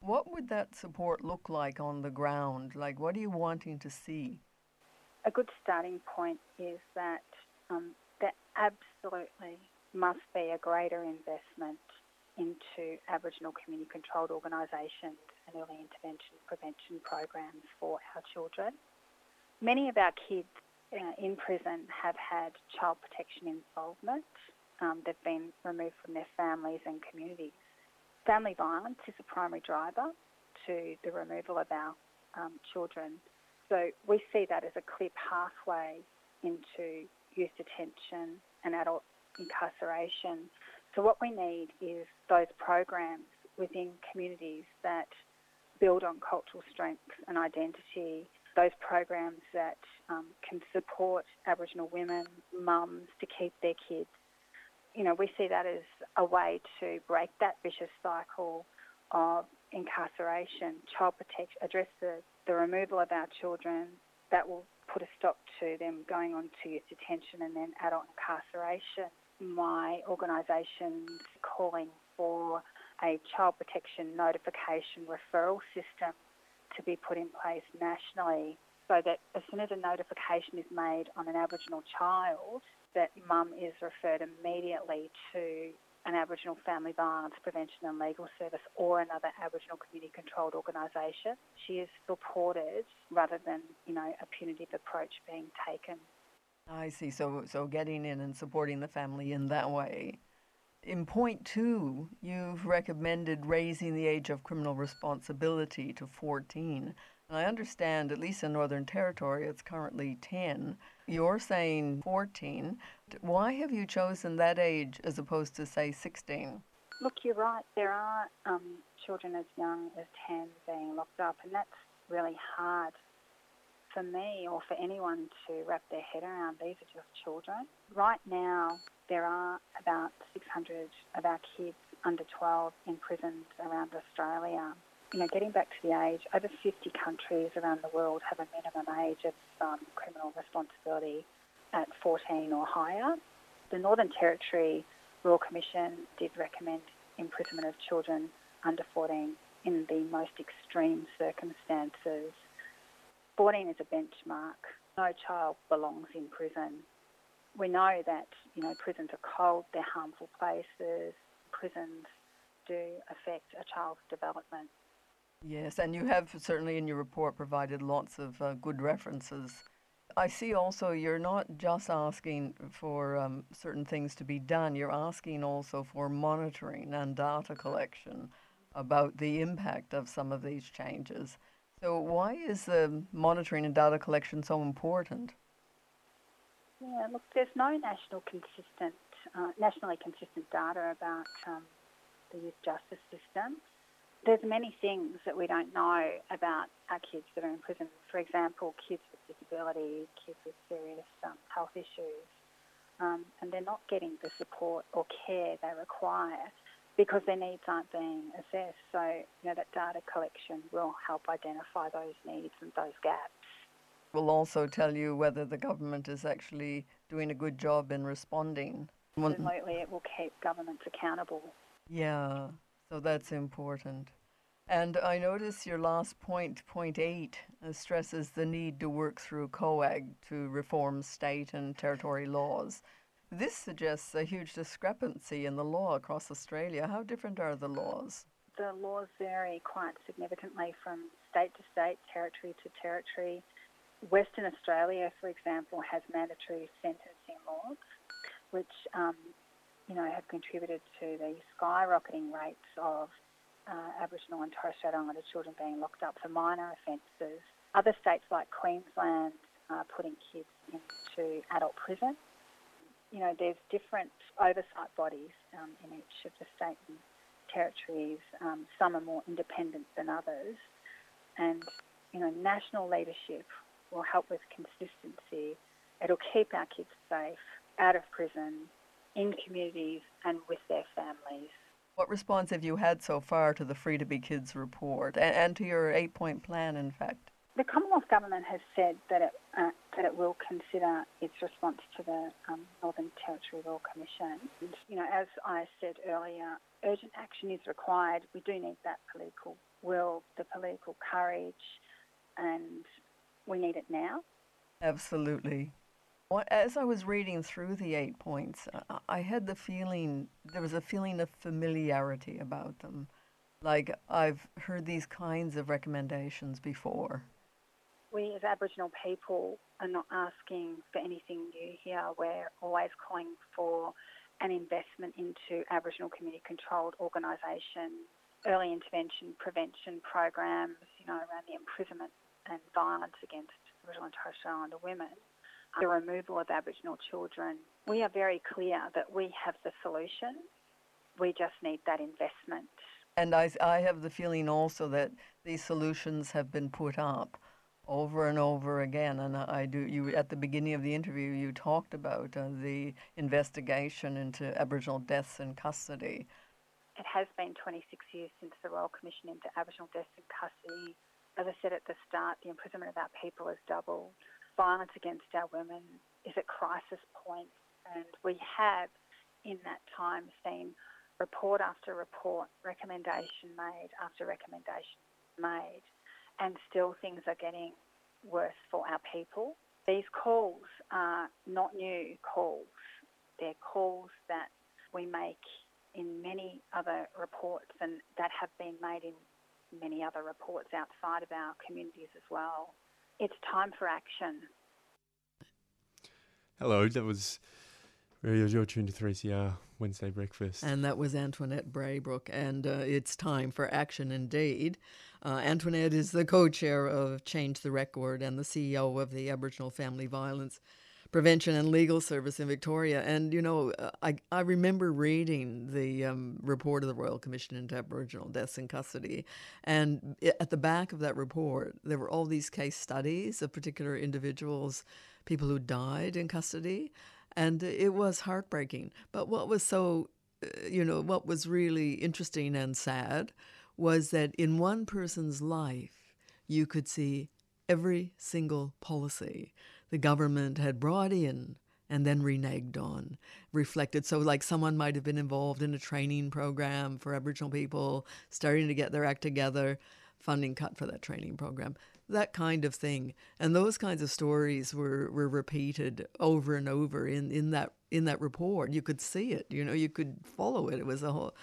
What would that support look like on the ground? Like, what are you wanting to see? A good starting point is that um, there absolutely must be a greater investment into Aboriginal community controlled organisations and early intervention prevention programs for our children. Many of our kids uh, in prison have had child protection involvement. Um, they've been removed from their families and communities. Family violence is a primary driver to the removal of our um, children. So we see that as a clear pathway into youth detention and adult incarceration. So what we need is those programs within communities that build on cultural strength and identity, those programs that um, can support Aboriginal women, mums to keep their kids. You know, we see that as a way to break that vicious cycle of incarceration, child protection, address the, the removal of our children that will put a stop to them going on to youth detention and then adult incarceration. My organisation's calling for a child protection notification referral system to be put in place nationally so that as soon as a notification is made on an Aboriginal child, that mum is referred immediately to an Aboriginal Family Violence Prevention and Legal Service or another Aboriginal community controlled organisation. She is supported rather than, you know, a punitive approach being taken. I see. So, so getting in and supporting the family in that way. In point two, you've recommended raising the age of criminal responsibility to 14. And I understand, at least in Northern Territory, it's currently 10. You're saying 14. Why have you chosen that age as opposed to, say, 16? Look, you're right. There are um, children as young as 10 being locked up, and that's really hard for me or for anyone to wrap their head around. These are just children. Right now, there are about 600 of our kids under 12 in prisons around Australia. You know, getting back to the age, over 50 countries around the world have a minimum age of um, criminal responsibility at 14 or higher. The Northern Territory Royal Commission did recommend imprisonment of children under 14 in the most extreme circumstances. 14 is a benchmark. No child belongs in prison. We know that, you know, prisons are cold, they're harmful places. Prisons do affect a child's development. Yes, and you have certainly in your report provided lots of uh, good references. I see also you're not just asking for um, certain things to be done, you're asking also for monitoring and data collection about the impact of some of these changes. So, why is the monitoring and data collection so important? Yeah, look, there's no national consistent, uh, nationally consistent data about um, the youth justice system. There's many things that we don't know about our kids that are in prison. For example, kids with disabilities, kids with serious um, health issues, um, and they're not getting the support or care they require because their needs aren't being assessed. So, you know, that data collection will help identify those needs and those gaps will also tell you whether the government is actually doing a good job in responding. Absolutely, it will keep governments accountable. Yeah, so that's important. And I notice your last point, point eight, uh, stresses the need to work through COAG to reform state and territory laws. This suggests a huge discrepancy in the law across Australia. How different are the laws? The laws vary quite significantly from state to state, territory to territory. Western Australia, for example, has mandatory sentencing laws, which um, you know have contributed to the skyrocketing rates of uh, Aboriginal and Torres Strait Islander children being locked up for minor offences. Other states like Queensland are putting kids into adult prison. You know, there's different oversight bodies um, in each of the states and territories. Um, some are more independent than others, and you know, national leadership will help with consistency. It'll keep our kids safe, out of prison, in communities, and with their families. What response have you had so far to the Free to Be Kids report and, and to your eight point plan, in fact? The Commonwealth Government has said that it, uh, that it will consider its response to the um, Northern Territory Royal Commission. And, you know, as I said earlier, urgent action is required. We do need that political will, the political courage, and we need it now. Absolutely. As I was reading through the eight points, uh, I had the feeling there was a feeling of familiarity about them. Like I've heard these kinds of recommendations before. We as Aboriginal people are not asking for anything new here. We're always calling for an investment into Aboriginal community controlled organisations, early intervention prevention programs, you know, around the imprisonment and violence against Aboriginal and Torres Strait Islander women, the removal of Aboriginal children, we are very clear that we have the solution. We just need that investment. And I, I have the feeling also that these solutions have been put up over and over again. And I do. You at the beginning of the interview, you talked about uh, the investigation into Aboriginal deaths in custody. It has been 26 years since the Royal Commission into Aboriginal deaths in custody as I said at the start, the imprisonment of our people has doubled. Violence against our women is at crisis point, and we have, in that time, seen report after report, recommendation made after recommendation made, and still things are getting worse for our people. These calls are not new calls. They're calls that we make in many other reports and that have been made in many other reports outside of our communities as well. It's time for action. Hello, that was Radio You're tuned to 3CR Wednesday Breakfast. And that was Antoinette Braybrook, and uh, it's time for action indeed. Uh, Antoinette is the co chair of Change the Record and the CEO of the Aboriginal Family Violence Prevention and Legal Service in Victoria. And, you know, uh, I, I remember reading the um, report of the Royal Commission into Aboriginal Deaths in Custody. And at the back of that report, there were all these case studies of particular individuals, people who died in custody. And it was heartbreaking. But what was so, uh, you know, what was really interesting and sad was that in one person's life, you could see every single policy the government had brought in and then reneged on, reflected. So, like someone might have been involved in a training program for Aboriginal people, starting to get their act together, funding cut for that training program, that kind of thing. And those kinds of stories were, were repeated over and over in, in that in that report. You could see it, you know, you could follow it. It was a whole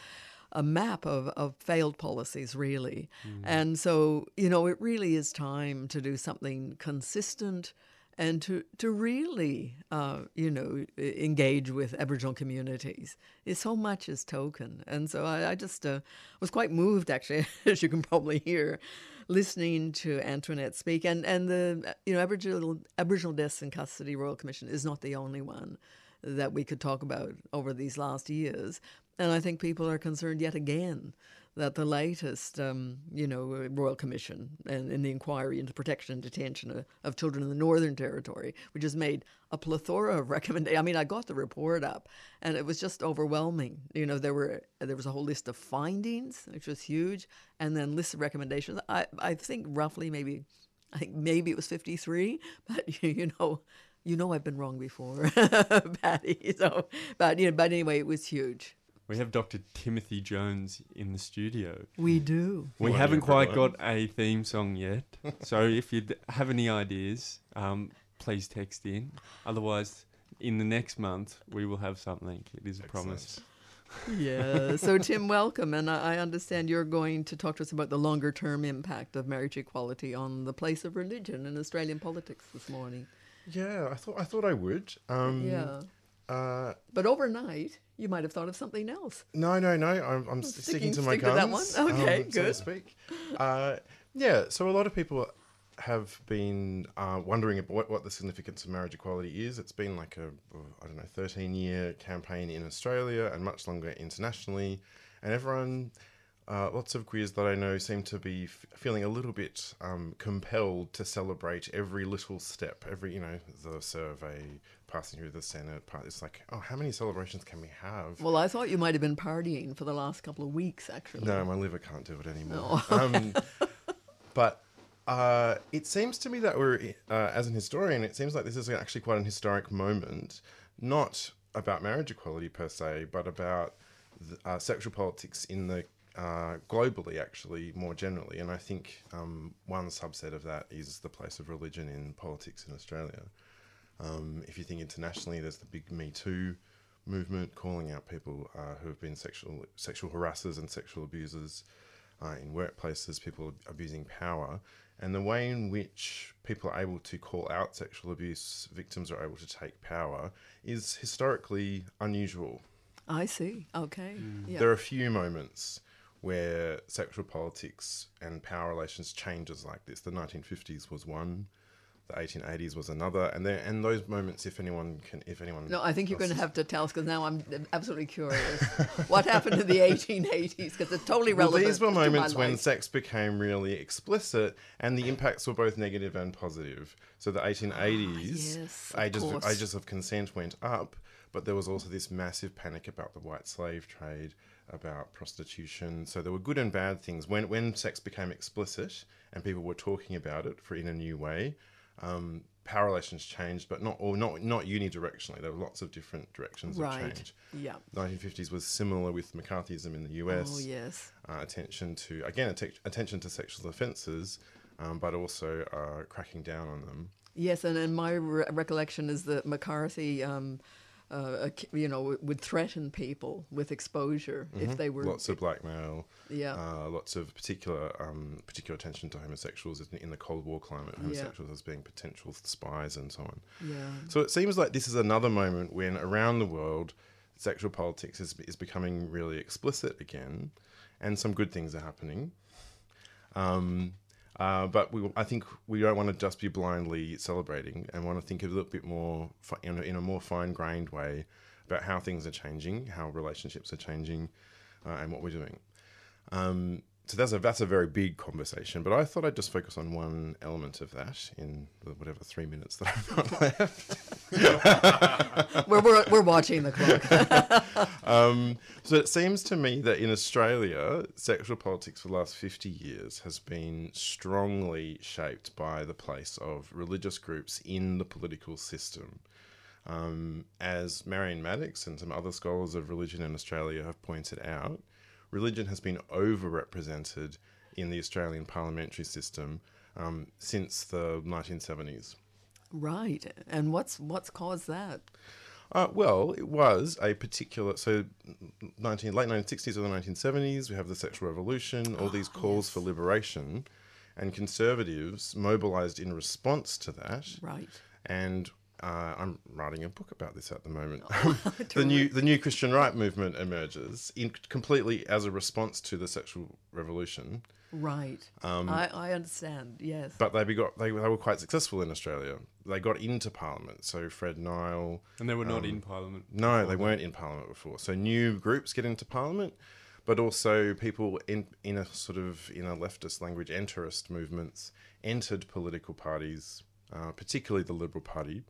a map of, of failed policies, really. Hmm. And so, you know, it really is time to do something consistent and to, to really, uh, you know, engage with Aboriginal communities. Is so much is token. And so I, I just uh, was quite moved, actually, <laughs> as you can probably hear, listening to Antoinette speak. And, and the, you know, Aboriginal, Aboriginal Deaths in Custody Royal Commission is not the only one that we could talk about over these last years. And I think people are concerned yet again that the latest, um, you know, Royal Commission and in the inquiry into protection and detention of, of children in the Northern Territory, which has made a plethora of <laughs> recommendations. I mean, I got the report up, and it was just overwhelming. You know, there were there was a whole list of findings, which was huge, and then lists of recommendations. I I think roughly maybe, I think maybe it was fifty three, <laughs> but you know. You know I've been wrong before, <laughs> Patty. So, but you know, but anyway, it was huge. We have Dr. Timothy Jones in the studio. We do. We Morning, haven't quite got a theme song yet. <laughs> so if you have any ideas, um, please text in. Otherwise, in the next month, we will have something. It is a promise. Yeah. So, <laughs> Tim, welcome. And I, I understand you're going to talk to us about the longer term impact of marriage equality on the place of religion in Australian politics this morning. Yeah, I thought I thought I would. Um, Yeah. Uh, But overnight, you might have thought of something else. no, no, no. I'm, I'm sticking, Sticking- to my stick to that guns. one? <laughs> Okay, um, So to good. speak. Uh, yeah. So a lot of people have been uh, wondering about what, what the significance of marriage equality is. It's been like a I don't know 13 year campaign in Australia and much longer internationally, and everyone. Uh, lots of queers that I know seem to be f- feeling a little bit um, compelled to celebrate every little step, every you know the survey passing through the Senate. Part, it's like, oh, how many celebrations can we have? Well, I thought you might have been partying for the last couple of weeks, actually. No, my liver can't do it anymore. No. <laughs> um, but uh, it seems to me that we're, uh, as an historian, it seems like this is actually quite an historic moment, not about marriage equality per se, but about the, uh, sexual politics in the uh, globally, actually, more generally. And I think um, one subset of that is the place of religion in politics in Australia. Um, if you think internationally, there's the big Me Too movement calling out people uh, who have been sexual sexual harassers and sexual abusers uh, in workplaces, people abusing power, and the way in which people are able to call out sexual abuse victims are able to take power is historically unusual. I see. Okay. Yeah. There are a few moments where sexual politics and power relations changes like this. The 1950s was one. The 1880s was another, and there and those moments, if anyone can, if anyone, No, I think you're going to have to tell us because now I'm absolutely curious. what happened in the <laughs> 1880s? Because it's totally Well, relevant. these were moments when sex became really explicit, and the impacts were both negative and positive. So the 1880s, Ah, yes, ages course. ages of consent went up, but there was also this massive panic about the white slave trade, about prostitution. So there were good and bad things. When when sex became explicit and people were talking about it for in a new way, um, power relations changed, but not or not not unidirectionally. There were lots of different directions Right. of change. Yeah. 1950s was similar with McCarthyism in the US Oh, yes. uh, attention to again atte- attention to sexual offences, um, but also uh, cracking down on them. Yes, and, and my re- recollection is that McCarthy, um, uh, you know, would threaten people with exposure if they were. Mm-hmm. lots of blackmail, Yeah. uh, lots of particular um, particular attention to homosexuals in, in the Cold War climate, homosexuals as being potential spies and so on. yeah. So it seems like this is another moment when around the world, sexual politics is is becoming really explicit again, and some good things are happening. Um, uh, but we, I think we don't want to just be blindly celebrating, and want to think a little bit more in a, in a more fine-grained way about how things are changing, how relationships are changing, uh, and what we're doing. Um, so that's a that's a very big conversation, but I thought I'd just focus on one element of that in the whatever three minutes that I've got <laughs> left. we're, we're, we're watching the clock. <laughs> Um, so it seems to me that in Australia, sexual politics for the last 50 years has been strongly shaped by the place of religious groups in the political system. Um, as Marion Maddox and some other scholars of religion in Australia have pointed out, religion has been overrepresented in the Australian parliamentary system um, since the 1970s. right. And what's what's caused that? Uh, well, it was a particular so 19, late 1960s or the 1970s. We have the sexual revolution, all these calls for liberation, and conservatives mobilised in response to that. Right. And uh, I'm writing a book about this at the moment. <laughs> <laughs> the new the new Christian right movement emerges in completely as a response to the sexual revolution. Right. Um, I, I understand. Yes. But they got they, they were quite successful in Australia. They got into Parliament. So Fred Nile And they were not um, in Parliament. No, they that. weren't in Parliament before. So new groups get into Parliament, but also people in in a sort of in a leftist language, enterist movements entered political parties, uh, particularly the Liberal Party.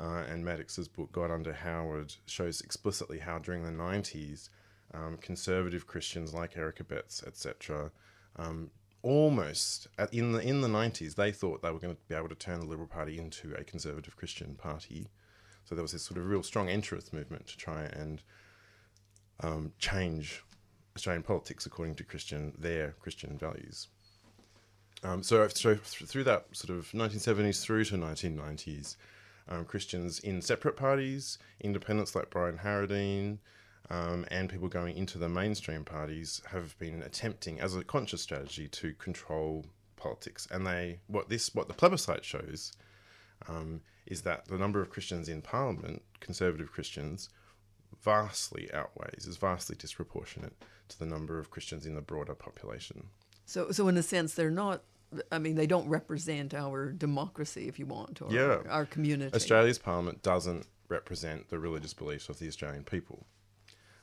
Uh, and Maddox's book, God Under Howard, shows explicitly how during the 90s, um, conservative Christians like Eric Abetz, etc., um, almost at, in the in the 90s, they thought they were going to be able to turn the Liberal Party into a conservative Christian party. So there was this sort of real strong enterist movement to try and um, change Australian politics according to Christian their Christian values. Um, so, so through that sort of 1970s through to 1990s, um, Christians in separate parties, independents like Brian Harradine, um, and people going into the mainstream parties have been attempting, as a conscious strategy, to control politics. And they, what this, what the plebiscite shows, um, is that the number of Christians in Parliament, conservative Christians, vastly outweighs, is vastly disproportionate to the number of Christians in the broader population. So, so in a sense, they're not. I mean, they don't represent our democracy, if you want, or Yeah. our, our community. Australia's parliament doesn't represent the religious beliefs of the Australian people.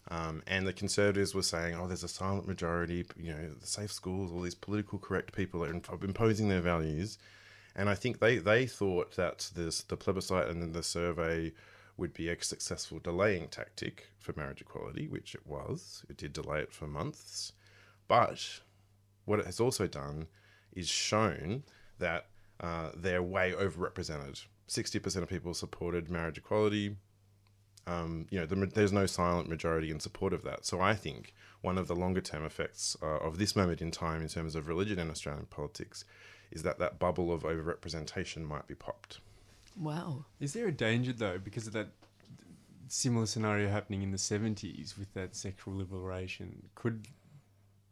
Um, and the Conservatives were saying, oh, there's a silent majority, you know, the safe schools, all these political correct people are imp- imposing their values. And I think they, they thought that this, the plebiscite and then the survey would be a successful delaying tactic for marriage equality, which it was. It did delay it for months. But what it has also done is shown that uh, they're way overrepresented. 60% of people supported marriage equality. Um, you know, the, there's no silent majority in support of that. So I think one of the longer term effects uh, of this moment in time in terms of religion in Australian politics is that that bubble of overrepresentation might be popped. Wow. Is there a danger though, because of that similar scenario happening in the seventies with that sexual liberation? Could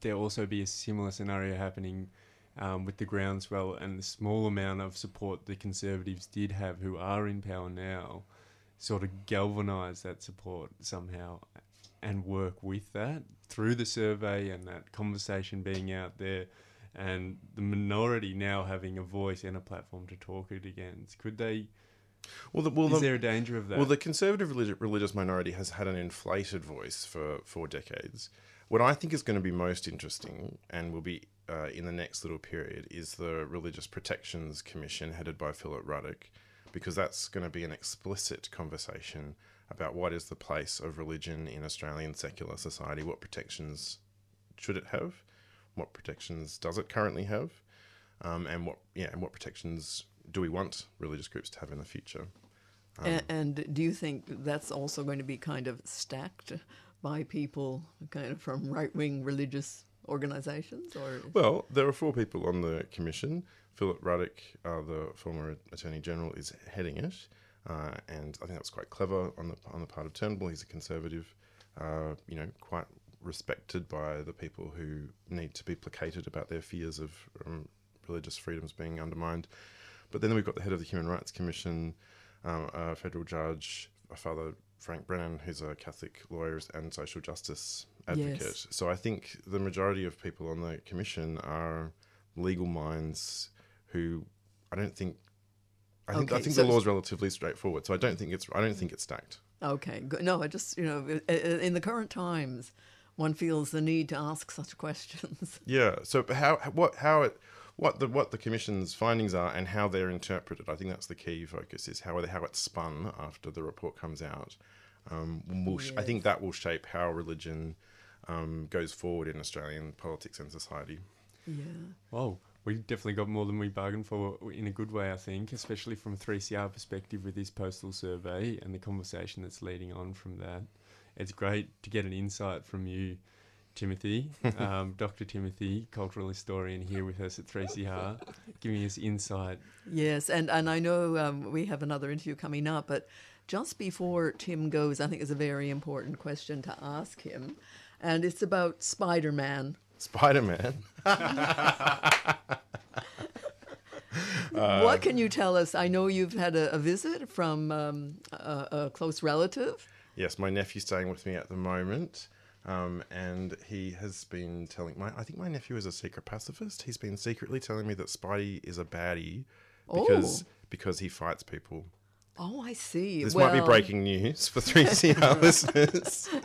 there also be a similar scenario happening um, with the groundswell and the small amount of support the Conservatives did have, who are in power now, sort of galvanise that support somehow and work with that through the survey and that conversation being out there? And the minority now having a voice and a platform to talk it against. Could they Well, the, well, is the- there a danger of that? Well, the conservative religi- religious minority has had an inflated voice for for decades. What I think is going to be most interesting and will be uh, in the next little period is the Religious Protections Commission headed by Philip Ruddock, because that's going to be an explicit conversation about what is the place of religion in Australian secular society, what protections should it have, what protections does it currently have, um, and what yeah, and what protections do we want religious groups to have in the future. Um, A- and do you think that's also going to be kind of stacked by people kind of from right wing religious organizations? Or Well, there are four people on the commission. Philip Ruddock, uh, the former Attorney General, is heading it, uh, and I think that was quite clever on the on the part of Turnbull. He's a conservative, uh, you know, quite respected by the people who need to be placated about their fears of um, religious freedoms being undermined. But then we've got the head of the Human Rights Commission, um, a federal judge, a Father Frank Brennan, who's a Catholic lawyer and social justice advocate. Yes. So I think the majority of people on the commission are legal minds who I don't think. I think I think so- the law is relatively straightforward, so I don't think it's I don't think it's stacked. Okay, good. No, I just, you know, in the current times, one feels the need to ask such <laughs> questions. Yeah. So how what how it what the what the commission's findings are and how they're interpreted. I think that's the key focus is how how it's spun after the report comes out. Um, will sh- I think that will shape how religion um, goes forward in Australian politics and society. yeah. Well, we definitely got more than we bargained for in a good way, I think, especially from a 3CR perspective with this postal survey and the conversation that's leading on from that. It's great to get an insight from you Timothy, <laughs> um, Dr. Timothy, cultural historian, here with us at 3CR, giving us insight. Yes, and, and I know um, we have another interview coming up, but just before Tim goes, I think it's a very important question to ask him, and it's about Spider Man. Spider Man. <laughs> <laughs> what can you tell us? I know you've had a, a visit from um, a, a, close relative. Yes, my nephew's staying with me at the moment. Um, and he has been telling my I think my nephew is a secret pacifist. He's been secretly telling me that Spidey is a baddie because oh. because he fights people. Oh, I see. This well, might be breaking news for 3CR listeners. <laughs>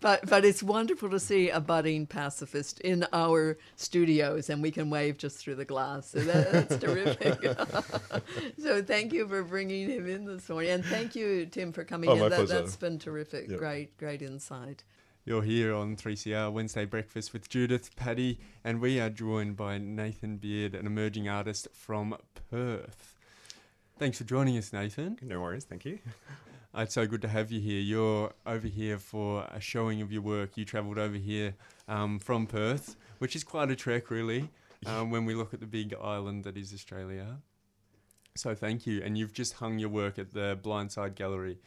But but it's wonderful to see a budding pacifist in our studios, and we can wave just through the glass. So that, that's terrific. <laughs> so thank you for bringing him in this morning, and thank you, Tim, for coming oh, in. My that, pleasure. That's been terrific. Yep. Great, great insight. You're here on 3CR Wednesday Breakfast with Judith, Paddy, and we are joined by Nathan Beard, an emerging artist from Perth. Thanks for joining us, Nathan. No worries, thank you. <laughs> It's so good to have you here. You're over here for a showing of your work. You travelled over here um, from Perth, which is quite a trek, really, <laughs> um, when we look at the big island that is Australia. So thank you. And you've just hung your work at the Blindside Gallery.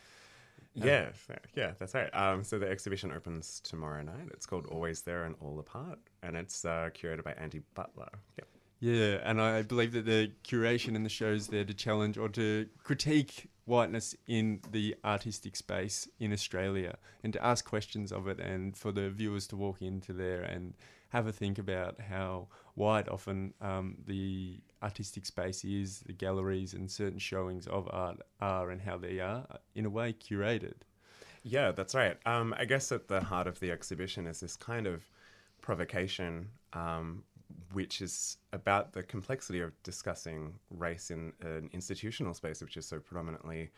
Yeah, yeah, that's right. Um, so the exhibition opens tomorrow night. It's called Always There and All Apart, and it's uh, curated by Andy Butler. Yep. Yeah, and I believe that the curation in the show is there to challenge or to critique whiteness in the artistic space in Australia and to ask questions of it and for the viewers to walk into there and have a think about how white often um, the artistic space is, the galleries and certain showings of art are and how they are, in a way, curated. Yeah, that's right. Um, I guess at the heart of the exhibition is this kind of provocation um, which is about the complexity of discussing race in an institutional space, which is so predominantly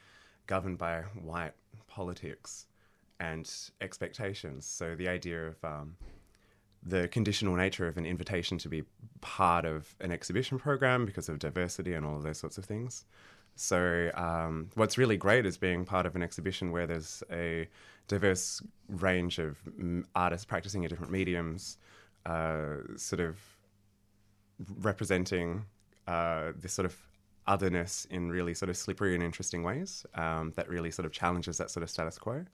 governed by white politics and expectations. So the idea of um, the conditional nature of an invitation to be part of an exhibition program because of diversity and all of those sorts of things. So, um, what's really great is being part of an exhibition where there's a diverse range of artists practicing in different mediums, uh, sort of representing uh, this sort of otherness in really sort of slippery and interesting ways um, that really sort of challenges that sort of status quo.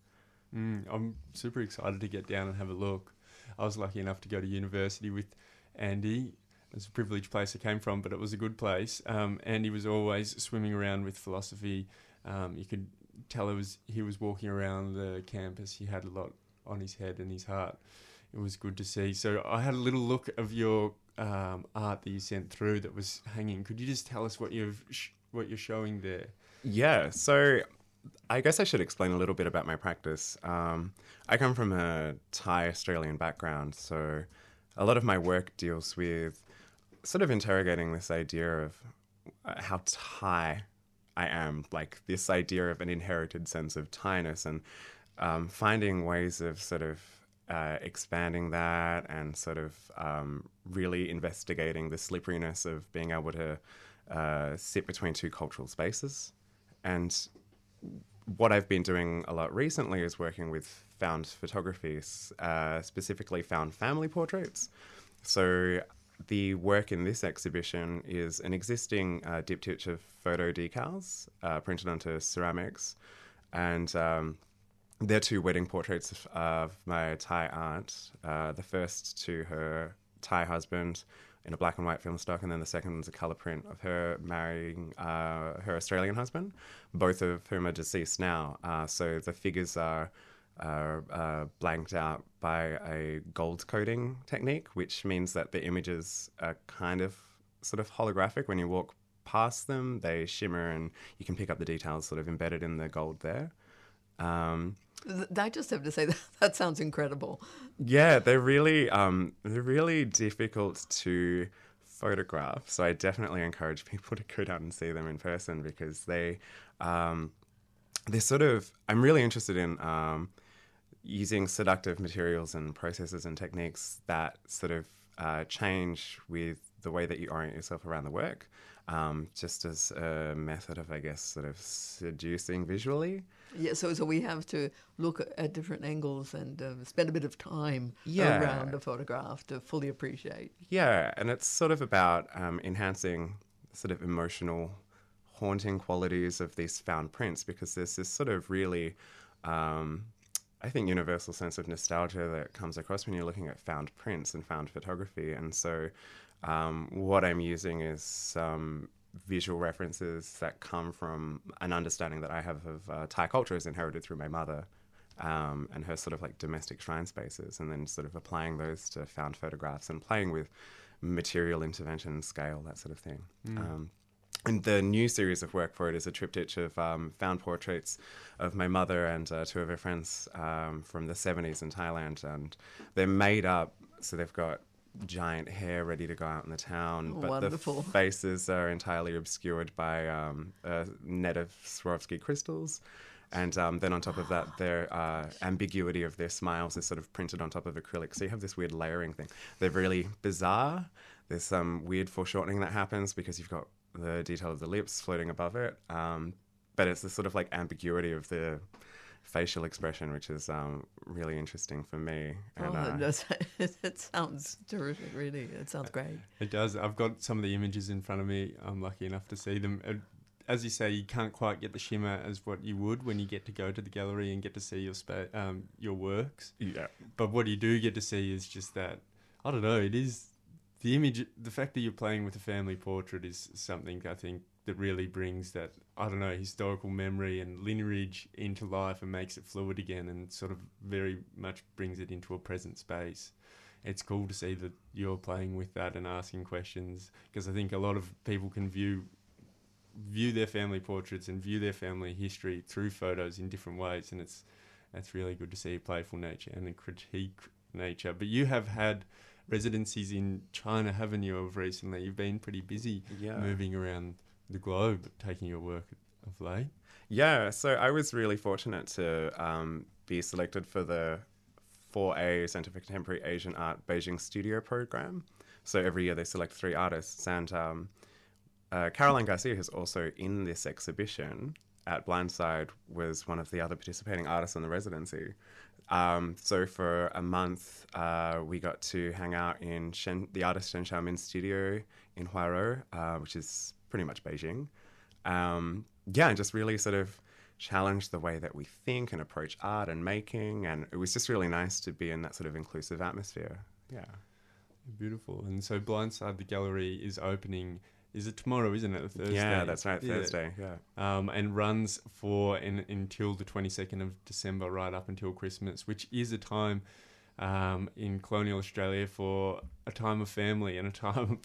Mm, I'm super excited to get down and have a look. I was lucky enough to go to university with Andy. It's a privileged place I came from, but it was a good place. Um, Andy was always swimming around with philosophy. Um, you could tell it was he was walking around the campus. He had a lot on his head and his heart. It was good to see. So I had a little look of your um, art that you sent through that was hanging. Could you just tell us what you've sh- what you're showing there? Yeah. So I guess I should explain a little bit about my practice. Um, I come from a Thai Australian background, so a lot of my work deals with sort of interrogating this idea of uh, how Thai I am, like this idea of an inherited sense of Thainess, and um, finding ways of sort of uh, expanding that and sort of um, really investigating the slipperiness of being able to uh, sit between two cultural spaces. And what I've been doing a lot recently is working with found photography, uh, specifically found family portraits. So the work in this exhibition is an existing uh, diptych of photo decals uh, printed onto ceramics. And um, they're two wedding portraits of, of my Thai aunt. Uh, the first to her Thai husband in a black and white film stock, and then the second is a color print of her marrying uh, her Australian husband, both of whom are deceased now. Uh, so the figures are uh, blanked out by a gold coating technique, which means that the images are kind of sort of holographic. When you walk past them, they shimmer, and you can pick up the details sort of embedded in the gold there. Um, I just have to say <laughs> that that sounds incredible. Yeah, they're really um, they're really difficult to photograph. So I definitely encourage <laughs> people to go down and see them in person because they um, they're sort of I'm really interested in um, using seductive materials and processes and techniques that sort of uh, change with the way that you orient yourself around the work. Um, just as a method of, I guess, sort of seducing visually. Yeah, so so we have to look at- different angles and uh, spend a bit of time Yeah. around a photograph to fully appreciate. Yeah, and it's sort of about um, enhancing sort of emotional, haunting qualities of these found prints because there's this sort of really, um, I think, universal sense of nostalgia that comes across when you're looking at found prints and found photography. And so, um, what I'm using is some visual references that come from an understanding that I have of uh, Thai culture is inherited through my mother um, and her sort of like domestic shrine spaces, and then sort of applying those to found photographs and playing with material intervention, scale, that sort of thing. Um, and the new series of work for it is a triptych of um, found portraits of my mother and uh, two of her friends um, from the 70s in Thailand. And they're made up, so they've got giant hair ready to go out in the town, Oh, but wonderful. the faces are entirely obscured by um, a net of Swarovski crystals. And um, then on top of that, their uh, ambiguity of their smiles is sort of printed on top of acrylic. So you have this weird layering thing. They're really bizarre. There's some weird foreshortening that happens because you've got the detail of the lips floating above it. Um, but it's this sort of like ambiguity of the facial expression, which is um, really interesting for me. Oh, And, uh, <laughs> that, does, it sounds terrific, really. It sounds great. It does. I've got some of the images in front of me. I'm lucky enough to see them. Uh, As you say, you can't quite get the shimmer as what you would when you get to go to the gallery and get to see your spa- um, your works. Yeah. But what you do get to see is just that. I don't know. It is the image. The fact that you're playing with a family portrait is something I think that really brings that I don't know historical memory and lineage into life and makes it fluid again and sort of very much brings it into a present space. It's cool to see that you're playing with that and asking questions because I think a lot of people can view view their family portraits and view their family history through photos in different ways and it's that's really good to see a playful nature and a critique nature. But you have had residencies in China haven't you of recently? You've been pretty busy Yeah. moving around the globe taking your work of late Yeah, so I was really fortunate to um, be selected for the 4A Center for Contemporary Asian Art Beijing Studio Program. So every year they select three artists, and um, uh, Caroline Garcia, who's also in this exhibition at Blindside, was one of the other participating artists in the residency. Um, so for a month, uh, we got to hang out in Shen, the artist Shen Shaomin's studio in Huairou, uh, which is pretty much Beijing. Um, yeah, and just really sort of challenge the way that we think and approach art and making. And it was just really nice to be in that sort of inclusive atmosphere. Yeah. beautiful and so Blindside the gallery is opening is it tomorrow isn't it Thursday Yeah, that's right, Thursday, yeah. um, and runs for in, until the 22nd of December, right up until Christmas, which is a time um, in colonial Australia for a time of family and a time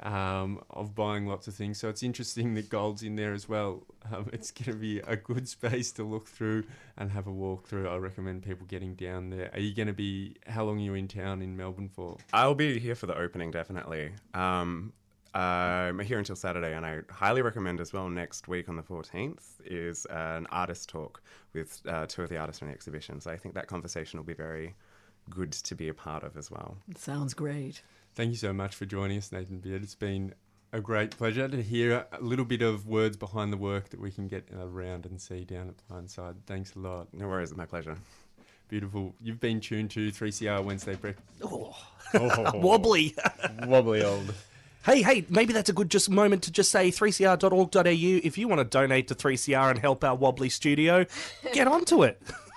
um, of buying lots of things. So it's interesting that gold's in there as well. Um, it's going to be a good space to look through and have a walk through. I recommend people getting down there. Are you going to be? How long are you in town in Melbourne for? I'll be here for the opening, definitely. Um, I'm here until Saturday, and I highly recommend as well. Next week on the 14th is an artist talk with uh, two of the artists in the exhibition. So I think that conversation will be very good to be a part of as well. Sounds great. Thank you so much for joining us, Nathan Beard. It's been a great pleasure to hear a little bit of words behind the work that we can get around and see down at Blindside. Thanks a lot. No worries, it's my pleasure. Beautiful. You've been tuned to 3CR Wednesday Breakfast. Oh. oh. <laughs> Wobbly. Wobbly old. Hey, hey, maybe that's a good just moment to just say 3cr.org.au. If you want to donate to 3CR and help our wobbly studio, get onto it. <laughs>